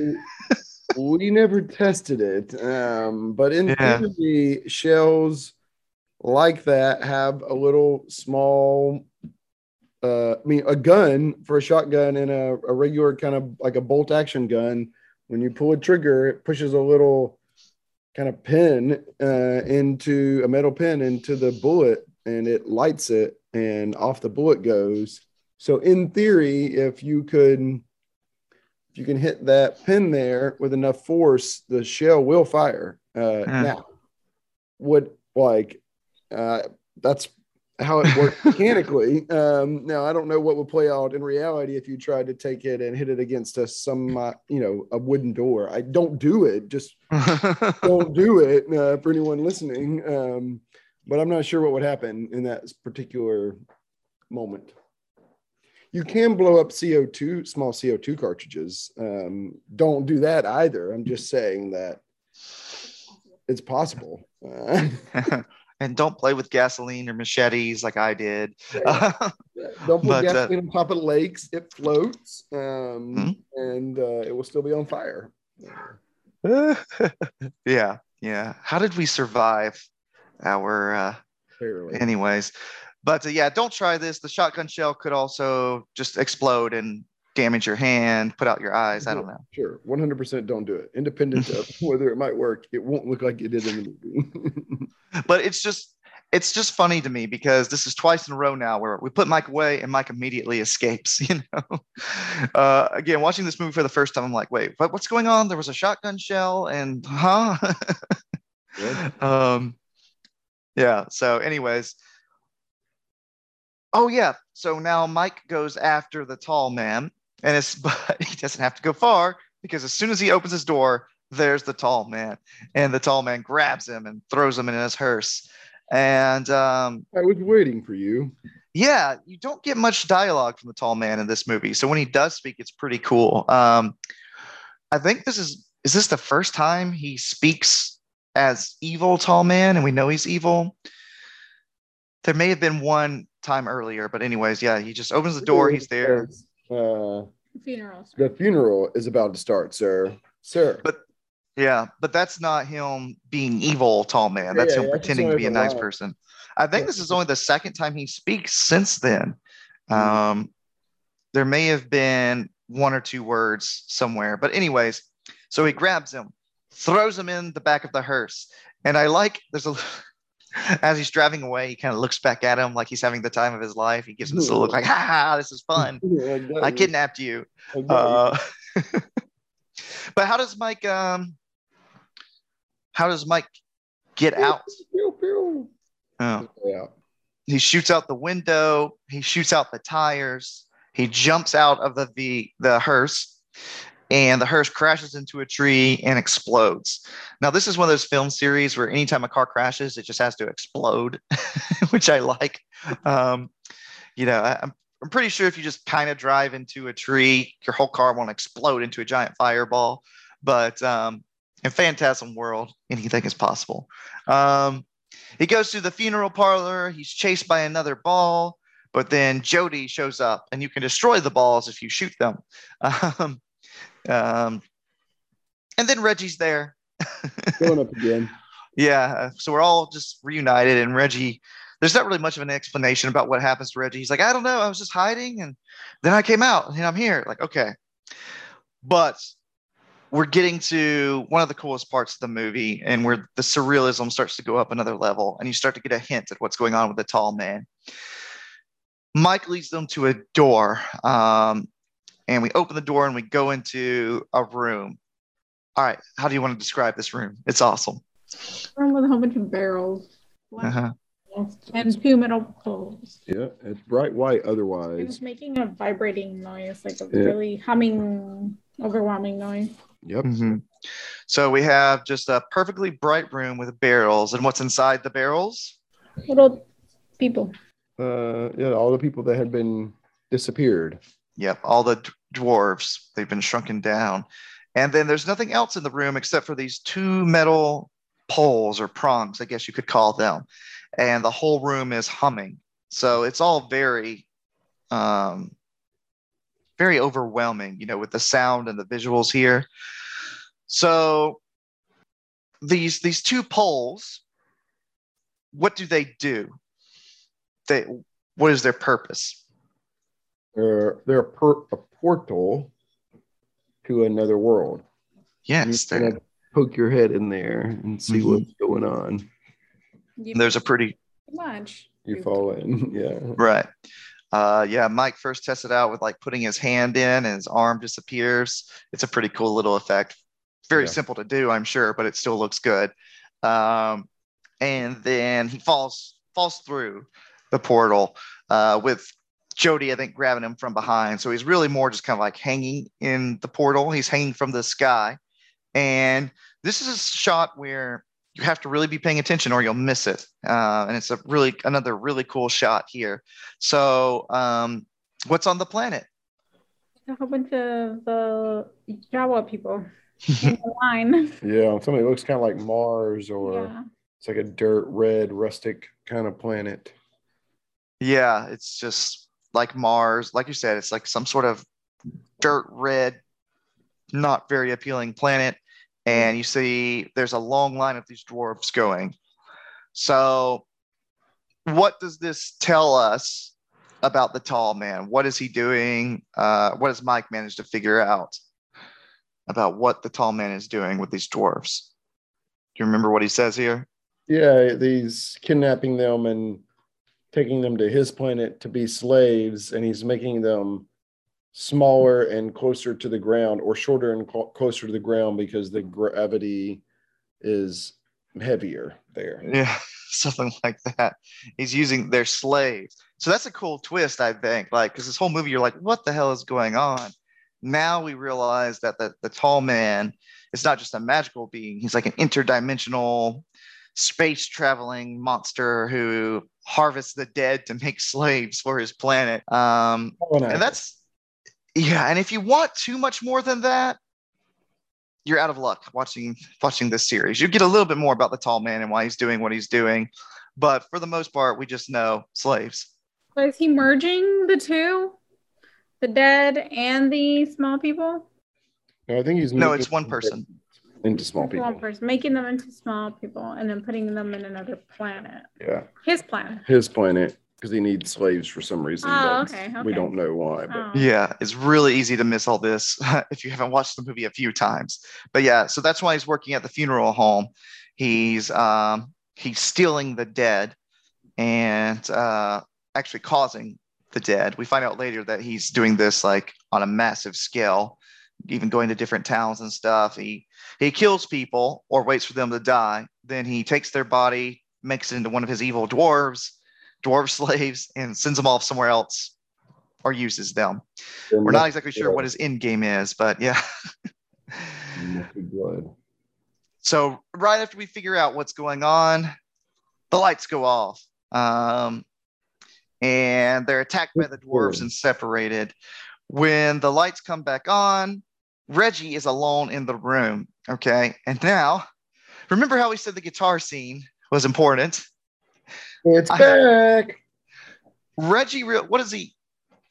we never tested it, um, but in Yeah. theory, shells like that have a little small. Uh, I mean, a gun for a shotgun and a, a regular kind of like a bolt action gun. When you pull a trigger, it pushes a little kind of pin uh, into a metal pin into the bullet, and it lights it, and off the bullet goes. So, in theory, if you could if you can hit that pin there with enough force, the shell will fire. Uh, Hmm. Now, would like uh, that's how it works mechanically. Um, now, I don't know what would play out in reality if you tried to take it and hit it against a some uh, you know a wooden door. I don't do it. Just don't do it uh, for anyone listening. Um, but I'm not sure what would happen in that particular moment. You can blow up CO2, small CO2 cartridges. Um, don't do that either. I'm just saying that it's possible. Uh, and don't play with gasoline or machetes like I did. don't put But, uh, gasoline on top of lakes. It floats um, Hmm. and uh, it will still be on fire. yeah, yeah. How did we survive our? Uh, Apparently. anyways, but uh, yeah, don't try this. The shotgun shell could also just explode and damage your hand, put out your eyes. I don't know. Sure, 100% don't do it. Independent of whether it might work, it won't look like it did in the movie. but it's just it's just funny to me because this is twice in a row now where we put Mike away and Mike immediately escapes. You know, uh, again, watching this movie for the first time, I'm like, wait, what, what's going on? There was a shotgun shell, and huh? Yeah. um, yeah. So, anyways, oh yeah. So now Mike goes after the tall man, and it's but he doesn't have to go far because as soon as he opens his door, there's the tall man, and the tall man grabs him and throws him in his hearse. And um, I was waiting for you. yeah, you don't get much dialogue from the tall man in this movie. So when he does speak, it's pretty cool. Um, I think this is is this the first time he speaks as evil tall man, and we know he's evil. There may have been one time earlier, but anyways, yeah, he just opens the door. He's there. Uh, Funerals. the funeral is about to start, sir. Sir. But yeah, but that's not him being evil, tall man. That's Yeah, him yeah, that's pretending to be a nice line. person. I think Yeah. this is only the second time he speaks since then. Mhm. Um, there may have been one or two words somewhere, but anyways, so he grabs him, throws him in the back of the hearse, and I like there's a as he's driving away, he kind of looks back at him like he's having the time of his life. He gives him this little look like, "Ha ha, this is fun. Yeah, I I kidnapped you." I. Uh, but how does Mike um how does Mike get out? Pew, pew. Oh, Yeah. he shoots out the window, he shoots out the tires, he jumps out of the the, the hearse, and the hearse crashes into a tree and explodes. Now, this is one of those film series where anytime a car crashes, it just has to explode, which I like. Um, you know, I, I'm I'm pretty sure if you just kind of drive into a tree, your whole car won't explode into a giant fireball. But um, in Phantasm World, anything is possible. Um, he goes to the funeral parlor. He's chased by another ball, but then Jody shows up, and you can destroy the balls if you shoot them. Um, um, and then Reggie's there. Going up again. yeah, so we're all just reunited, and Reggie. There's not really much of an explanation about what happens to Reggie. He's like, I don't know. I was just hiding, and then I came out, and I'm here. Like, okay, but we're getting to one of the coolest parts of the movie and where the surrealism starts to go up another level and you start to get a hint at what's going on with the tall man mike leads them to a door um, and we open the door and we go into a room all right how do you want to describe this room it's awesome Room with a whole bunch of barrels. uh-huh. And two metal poles. Yeah, it's bright white It otherwise. was making a vibrating noise, like a Yeah. really humming, overwhelming noise. Yep. Mhm. so we have just a perfectly bright room with barrels and what's inside the barrels Little people. Uh, yeah, all the people that had been disappeared. Yep, all the d- dwarves. They've been shrunken down. And then there's nothing else in the room except for these two metal poles or prongs, I guess you could call them. And the whole room is humming. So it's all very um very overwhelming, you know, with the sound and the visuals here. So these these two poles, what do they do? They what is their purpose? They're a, per, portal to another world. Yes, You're they're- poke your head in there and see Mhm. what's going on. You there's a pretty much. You fall in. Yeah. right. Uh, yeah, Mike first tested out with like putting his hand in and his arm disappears. It's a pretty cool little effect. Very Yeah. simple to do, I'm sure, but it still looks good. Um, and then he falls falls through the portal uh, with Jody, I think, grabbing him from behind. So he's really more just kind of like hanging in the portal. He's hanging from the sky. And this is a shot where you have to really be paying attention or you'll miss it. Uh, and it's a really another really cool shot here. So, um, what's on the planet? A whole bunch of the Jawa people in the line. Yeah. Something looks kind of like Mars or yeah. it's like a dirt red rustic kind of planet. Yeah, it's just like Mars. Like you said, it's like some sort of dirt red, not very appealing planet. And you see there's a long line of these dwarves going. So, what does this tell us about the tall man? What is he doing? Uh, what has Mike managed to figure out about what the tall man is doing with these dwarves? Do you remember what he says here? Yeah, he's kidnapping them and taking them to his planet to be slaves, and he's making them smaller and closer to the ground, or shorter and clo- closer to the ground because the gravity is heavier there. Yeah, something like that. He's using their slaves. So that's a cool twist, I think. Like, because this whole movie, you're like, what the hell is going on? Now we realize that the, the tall man is not just a magical being, he's like an interdimensional space traveling monster who harvests the dead to make slaves for his planet. Um, and that's yeah and if you want too much more than that you're out of luck watching watching this series you get a little bit more about the tall man and why he's doing what he's doing but for the most part we just know slaves So is he merging the two? The dead and the small people? No, I think he's no it's one person into small One people. person, making them into small people and then putting them in another planet. Yeah, His planet. his planet because he needs slaves for some reason. Oh, but okay, We don't know why, but Oh. yeah it's really easy to miss all this if you haven't watched the movie a few times but yeah so that's why he's working at the funeral home he's um he's stealing the dead and uh actually causing the dead we find out later that he's doing this like on a massive scale even going to different towns and stuff he he kills people or waits for them to die then he takes their body makes it into one of his evil dwarves dwarf slaves and sends them off somewhere else or uses them. We're not exactly sure what his end game is, but yeah. blood. So right after we figure out what's going on, the lights go off. Um, and they're attacked by the dwarves and separated. When the lights come back on, Reggie is alone in the room. Okay. And now, remember how we said the guitar scene was important? It's I- back. Reggie, real what is he?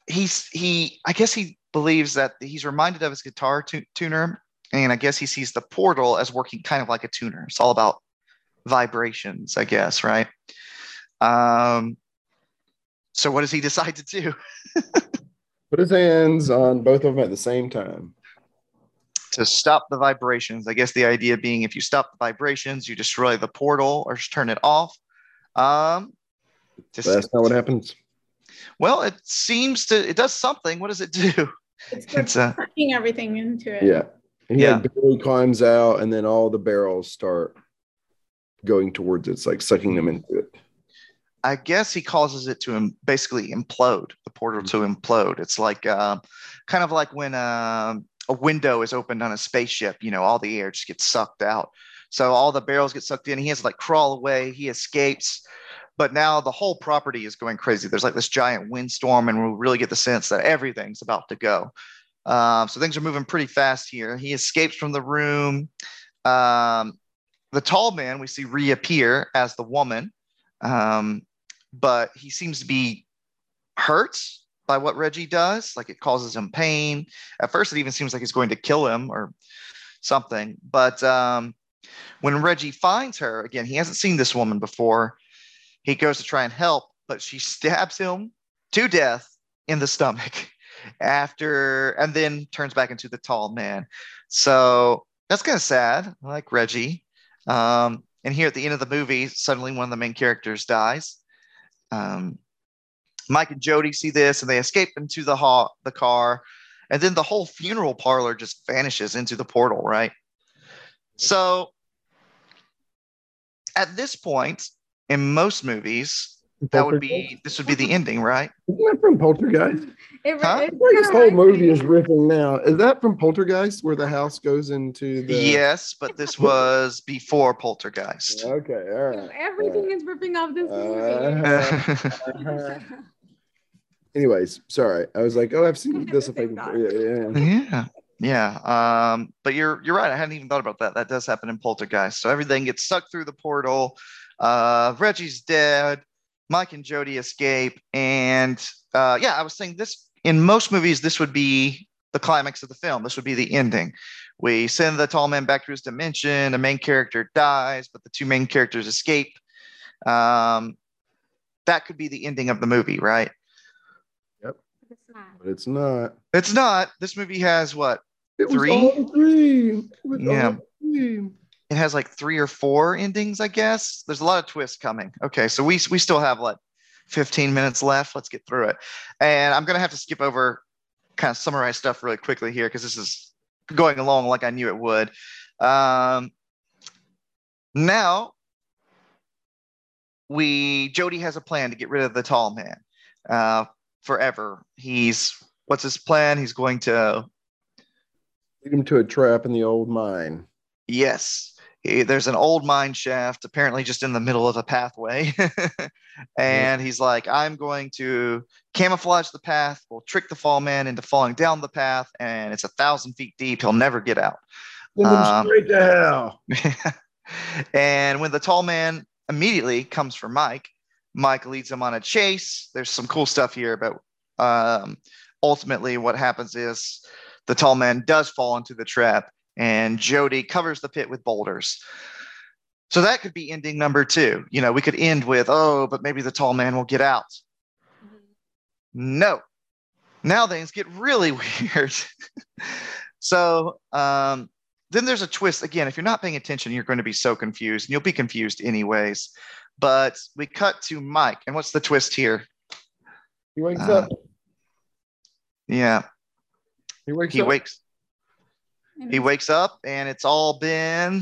He's he. I guess he believes that he's reminded of his guitar tu- tuner, and I guess he sees the portal as working kind of like a tuner. It's all about vibrations, I guess, right? Um. So what does he decide to do? Put his hands on both of them at the same time. To stop the vibrations. I guess the idea being if you stop the vibrations, you destroy the portal or just turn it off. Um, just, That's not what happens. well, it seems to it does something. What does it do? It's It's uh, sucking everything into it. Yeah. And he Yeah. like barely climbs out, and then all the barrels start going towards it. It's like sucking them into it. I guess he causes it to im- basically implode, the portal to implode. It's like uh, kind of like when um a window is opened on a spaceship, you know, all the air just gets sucked out. So all the barrels get sucked in. He has to like crawl away. He escapes. But now the whole property is going crazy. There's like this giant windstorm, and we really get the sense that everything's about to go. Um, so things are moving pretty fast here. He escapes from the room. Um, the tall man we see reappear as the woman. Um, but he seems to be hurt by what Reggie does. Like it causes him pain. At first, it even seems like he's going to kill him or something. But um, when Reggie finds her, again, he hasn't seen this woman before. He goes to try and help, but she stabs him to death in the stomach after, and then turns back into the tall man. So that's kind of sad. I like Reggie. Um, and here at the end of the movie, suddenly one of the main characters dies. Um, Mike and Jody see this and they escape into the ha- the car, and then the whole funeral parlor just vanishes into the portal, right? So at this point, in most movies, that would be this would be the ending, right? Isn't that from Poltergeist? It, Huh? it this whole movie is ripping now. Is that from Poltergeist where the house goes into the? Yes, but this was before Poltergeist. Okay. All right. Everything is ripping off this movie. Uh, uh, anyways, sorry. I was like, oh, I've seen this effect before. Yeah, yeah. Yeah, yeah. Um, but you're you're right. I hadn't even thought about that. That does happen in Poltergeist. So everything gets sucked through the portal. Uh, Reggie's dead. Mike and Jody escape, and uh, yeah, I was saying this in most movies. This would be the climax of the film. This would be the ending. We send the tall man back to his dimension. The main character dies, but the two main characters escape. Um, that could be the ending of the movie, right? It's not. But it's not. It's not. This movie has what It was Three? all a. It was Yeah. all a it has like three or four endings, I guess. There's a lot of twists coming. Okay, so we we still have like 15 minutes left. Let's get through it. And I'm gonna have to skip over kind of summarize stuff really quickly here because this is going along like I knew it would. Um, now we Jody has a plan to get rid of the tall man uh, forever. He's what's his plan? He's going to Lead him to a trap in the old mine. Yes. He- There's an old mine shaft, apparently just in the middle of a pathway. and he's like, I'm going to camouflage the path. We'll trick the fall man into falling down the path. And it's a thousand feet deep. He'll never get out. Send him Um, straight to hell. and when the tall man immediately comes for Mike, Mike leads him on a chase. There's some cool stuff here, but um, ultimately, what happens is the tall man does fall into the trap, and Jody covers the pit with boulders. So that could be ending number two. You know, we could end with, oh, but maybe the tall man will get out. No. Now things get really weird. so um, then there's a twist. Again, if you're not paying attention, you're going to be so confused, and you'll be confused anyways. But we cut to Mike, and what's the twist here? He wakes uh, up. Yeah, He wakes he up. wakes he wakes up, and it's all been.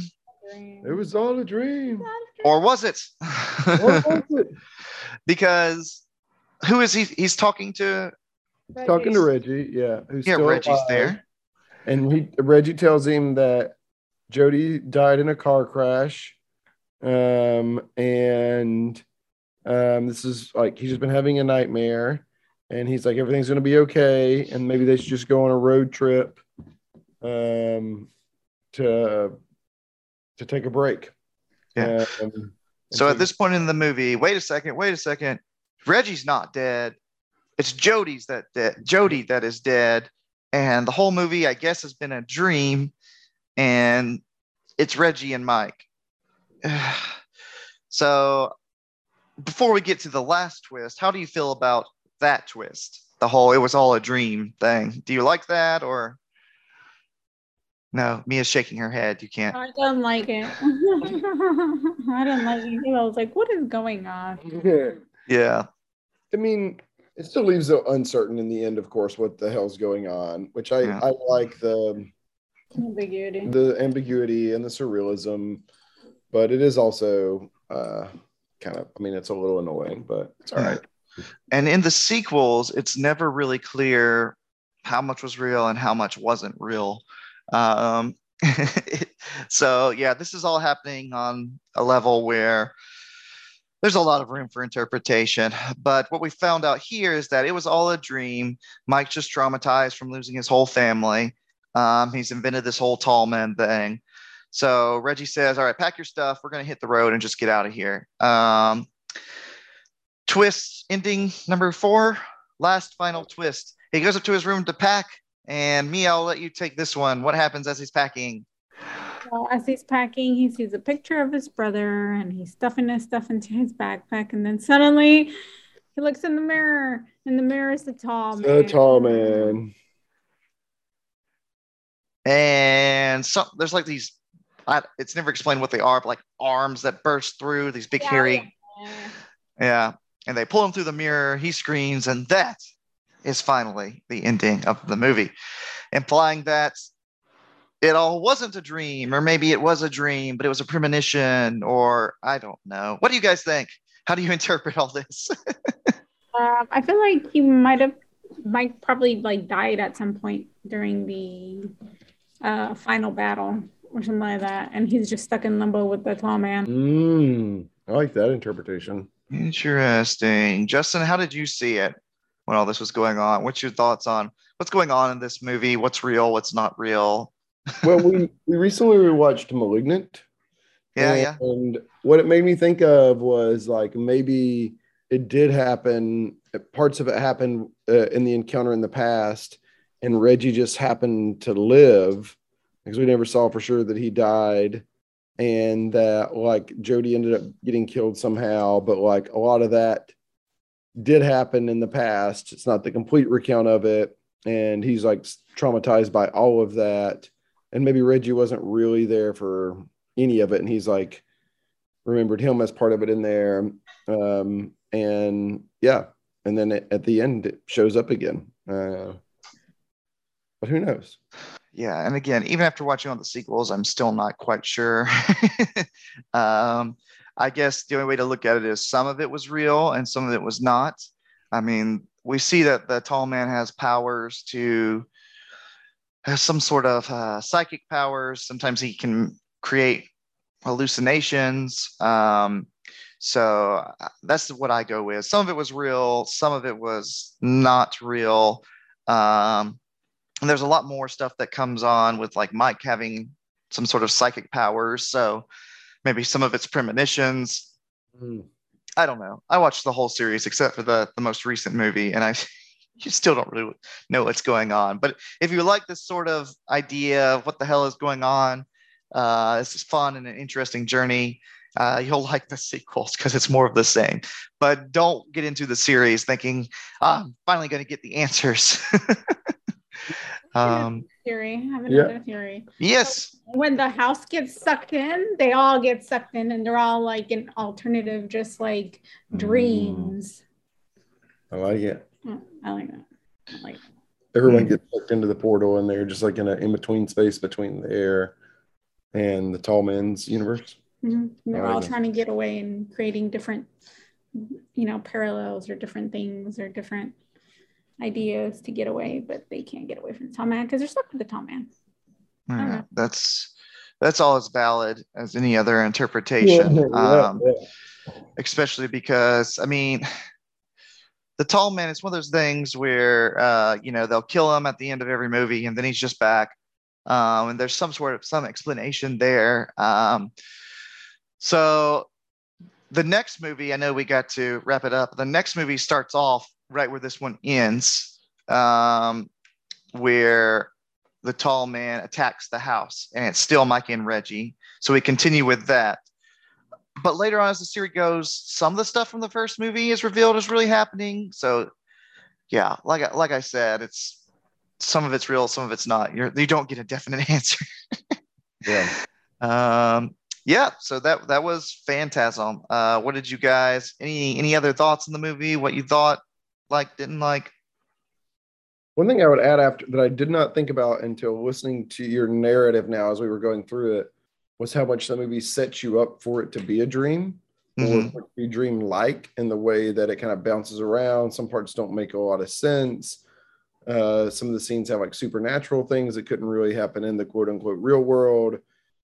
It was all a dream. or was it? What was it? because who is he? He's talking to talking to Reggie, yeah, who's Yeah, still Reggie's alive. there. and he Reggie tells him that Jody died in a car crash, um, and um, this is like he's just been having a nightmare, and he's like everything's gonna be okay, and maybe they should just go on a road trip, um, to to take a break. Yeah. Um, So at this point in the movie, wait a second, wait a second. Reggie's not dead. It's Jody's that dead. Jody that is dead, and the whole movie, I guess, has been a dream, and it's Reggie and Mike. so before we get to the last twist, how do you feel about that twist? The whole "it was all a dream" thing. Do you like that or? No, Mia's shaking her head. You can't. I don't like it. I don't like it. I was like, what is going on? Yeah. I mean, it still leaves it uncertain in the end, of course, what the hell's going on, which I, Yeah. I like the Ambiguity. the ambiguity and the surrealism, but it is also uh, kind of, I mean, it's a little annoying, but it's all right. And in the sequels, it's never really clear how much was real and how much wasn't real. Um, so, yeah, this is all happening on a level where there's a lot of room for interpretation. But what we found out here is that it was all a dream. Mike's just traumatized from losing his whole family. Um, he's invented this whole tall man thing. So Reggie says, All right, pack your stuff. We're going to hit the road and just get out of here. Um, twist ending number four, last final twist. He goes up to his room to pack. And Mia, I'll let you take this one. What happens as he's packing? Well, as he's packing, he sees a picture of his brother and he's stuffing his stuff into his backpack. And then suddenly he looks in the mirror, and the mirror is the tall The man. tall man. And so there's like these, I, it's never explained what they are, but like arms that burst through these big Yeah, hairy, yeah. yeah. And they pull him through the mirror. He screams, and that is finally the ending of the movie, implying that it all wasn't a dream, or maybe it was a dream, but it was a premonition, or I don't know. What do you guys think? How do you interpret all this? Um, I feel like he might have, Mike probably like died at some point during the uh, final battle or something like that, and he's just stuck in limbo with the tall man. Mm, I like that interpretation. Interesting. Justin, how did you see it when all this was going on? What's your thoughts on what's going on in this movie? What's real? What's not real? Well, we, we recently rewatched Malignant. Yeah, and, yeah. And what it made me think of was like maybe it did happen. Parts of it happened uh, in the encounter in the past, and Reggie just happened to live because we never saw for sure that he died, and that like Jody ended up getting killed somehow. But like a lot of that did happen in the past. It's not the complete recount of it, and he's like traumatized by all of that. And maybe Reggie wasn't really there for any of it and he's like remembered him as part of it in there um and yeah and then at the end it shows up again uh but who knows Yeah, and again, even after watching all the sequels, I'm still not quite sure. um, I guess the only way to look at it is some of it was real and some of it was not. I mean, we see that the tall man has powers to some sort of uh, psychic powers. Sometimes he can create hallucinations. Um, so uh, that's what I go with. Some of it was real, some of it was not real. Um, and there's a lot more stuff that comes on with like Mike having some sort of psychic powers. So maybe some of it's premonitions. I don't know. I watched the whole series except for the the most recent movie, and I you still don't really know what's going on. But if you like this sort of idea of what the hell is going on, uh, this is fun and an interesting journey. Uh, you'll like the sequels because it's more of the same. But don't get into the series thinking ah, I'm finally going to get the answers. um, Theory. I have Yeah. another theory. yes, When the house gets sucked in, they all get sucked in, and they're all like an alternative, just like Mm. dreams. i like it Mm, I like that. I like that. everyone Hmm. gets sucked into the portal and they're just like in an in-between space between the air and the tall man's universe Mhm. They're I all like that. trying to get away and creating different, you know, parallels or different things or different ideas to get away, but they can't get away from the tall man because they're stuck with the tall man. Yeah, that's that's all as valid as any other interpretation. Yeah, um, yeah. Especially because I mean, the tall man is one of those things where uh, you know they'll kill him at the end of every movie, and then he's just back. Um, and there's some sort of some explanation there. Um, so the next movie, I know we got to wrap it up. The next movie starts off right where this one ends, um, where the tall man attacks the house, and it's still Mike and Reggie. So we continue with that. But later on, as the series goes, some of the stuff from the first movie is revealed as really happening. So, yeah, like like I said, it's some of it's real, some of it's not. You're you don't get a definite answer. yeah. Um, yeah, so that that was Phantasm. Uh, what did you guys? Any any other thoughts in the movie? What you thought, like, didn't like? One thing I would add after that I did not think about until listening to your narrative now as we were going through it was how much the movie sets you up for it to be a dream mm-hmm. or be dream like in the way that it kind of bounces around. Some parts don't make a lot of sense. Uh, some of the scenes have like supernatural things that couldn't really happen in the quote unquote real world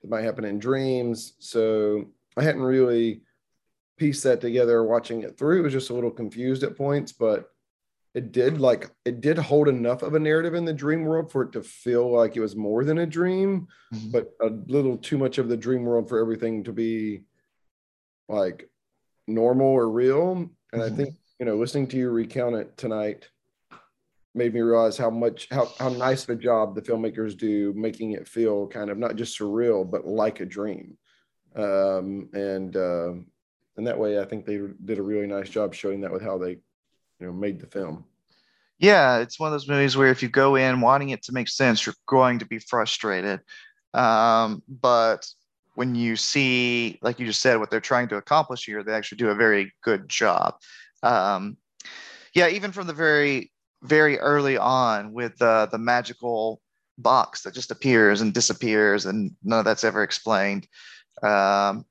it might happen in dreams. So I hadn't really pieced that together watching it through. It was just a little confused at points, but it did like it did hold enough of a narrative in the dream world for it to feel like it was more than a dream, mm-hmm. but a little too much of the dream world for everything to be like normal or real. And mm-hmm. I think, you know, listening to you recount it tonight made me realize how much how, how nice of a job the filmmakers do making it feel kind of not just surreal but like a dream um, and uh, and that way i think they did a really nice job showing that with how they you know made the film yeah it's one of those movies where if you go in wanting it to make sense you're going to be frustrated um, but when you see like you just said what they're trying to accomplish here they actually do a very good job um, yeah even from the very very early on with uh, the magical box that just appears and disappears, and none of that's ever explained. Um,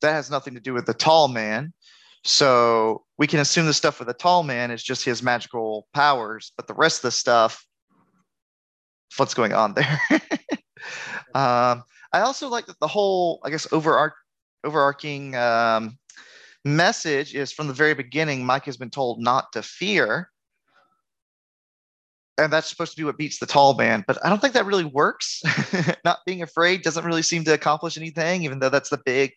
that has nothing to do with the tall man. So we can assume the stuff with the tall man is just his magical powers, but the rest of the stuff, what's going on there? um, I also like that the whole, I guess, overarch, overarching um, message is from the very beginning. Mike has been told not to fear, and that's supposed to be what beats the tall man but i don't think that really works not being afraid doesn't really seem to accomplish anything even though that's the big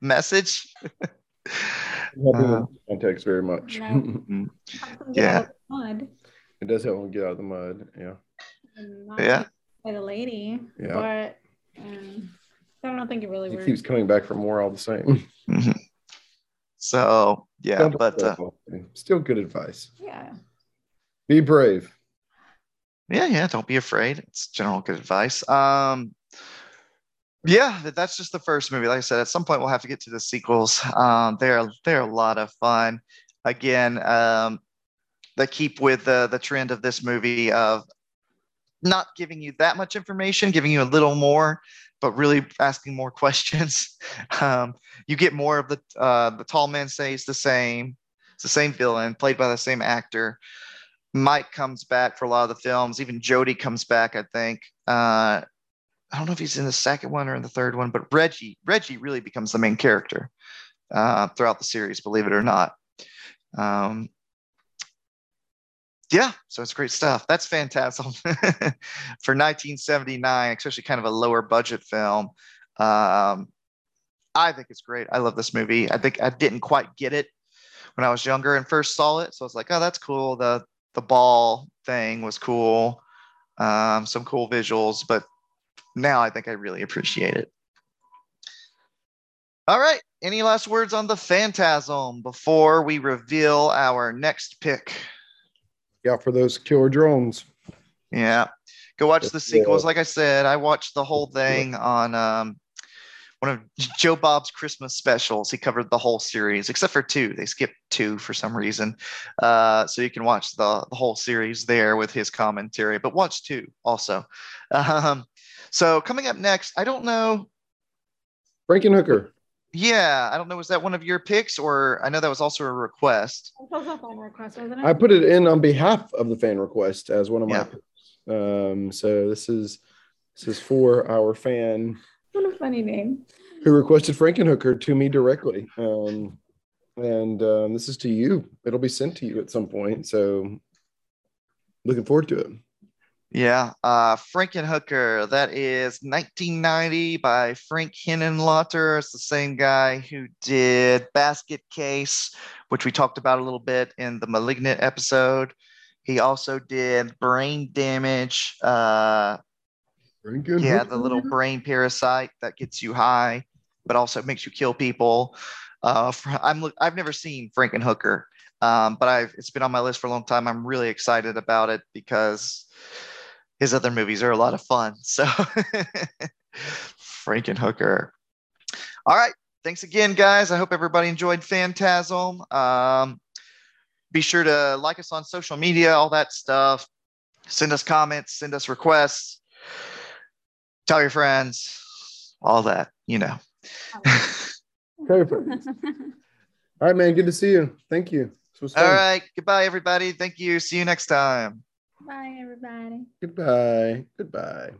message uh, context very much. Yeah. it does help him get out of the mud yeah. Yeah. by the lady yeah. but um, i don't think it really he works. keeps coming back for more all the same. Mm-hmm. so yeah but uh, still good advice. Yeah. Be brave. Yeah, yeah. Don't be afraid. It's general good advice. Um, yeah, that's just the first movie. Like I said, at some point we'll have to get to the sequels. Um, they're they're a lot of fun. Again, um, they keep with the the trend of this movie of not giving you that much information, giving you a little more, but really asking more questions. Um, you get more of the uh, the tall man stays the same. It's the same villain, played by the same actor. Mike comes back for a lot of the films. Even Jody comes back, I think. Uh, I don't know if he's in the second one or in the third one, but Reggie Reggie really becomes the main character uh, throughout the series, believe it or not. Um, yeah, so it's great stuff. That's Phantasm for 1979, especially kind of a lower budget film. Um, I think it's great. I love this movie. I think I didn't quite get it when I was younger and first saw it, so I was like, "Oh, that's cool." The the ball thing was cool, um, some cool visuals, but now I think I really appreciate it. All right. Any last words on the Phantasm before we reveal our next pick? Yeah, for those killer drones. Yeah. Go watch the sequels. Like I said, I watched the whole thing on um, one of Joe Bob's Christmas specials. He covered the whole series except for two. They skipped two for some reason. Uh, so you can watch the, the whole series there with his commentary, but watch two also. Um, so coming up next, I don't know. Frankenhooker. Yeah, I don't know. Was that one of your picks, or I know that was also a request? That was a fan request, wasn't it? I put it in on behalf of the fan request as one of my Yeah. picks. Um, so this is this is for our fan What a funny name. who requested Frankenhooker to me directly. Um, and um, this is to you. It'll be sent to you at some point. So looking forward to it. Yeah, uh, Frankenhooker. That is 1990 by Frank Henenlotter. It's the same guy who did Basket Case, which we talked about a little bit in the Malignant episode. He also did Brain Damage. Uh, yeah, the little brain parasite that gets you high, but also makes you kill people. Uh, I'm I've never seen Frankenhooker, um, but I've it's been on my list for a long time. I'm really excited about it because his other movies are a lot of fun. So Frankenhooker. All right, thanks again, guys. I hope everybody enjoyed Phantasm. Um, be sure to like us on social media, all that stuff. Send us comments, send us requests tell your friends, all that, you know. Perfect. All right, man. Good to see you. Thank you. This was fun. all right. Goodbye, everybody. Thank you. See you next time. Bye, everybody. Goodbye. Goodbye.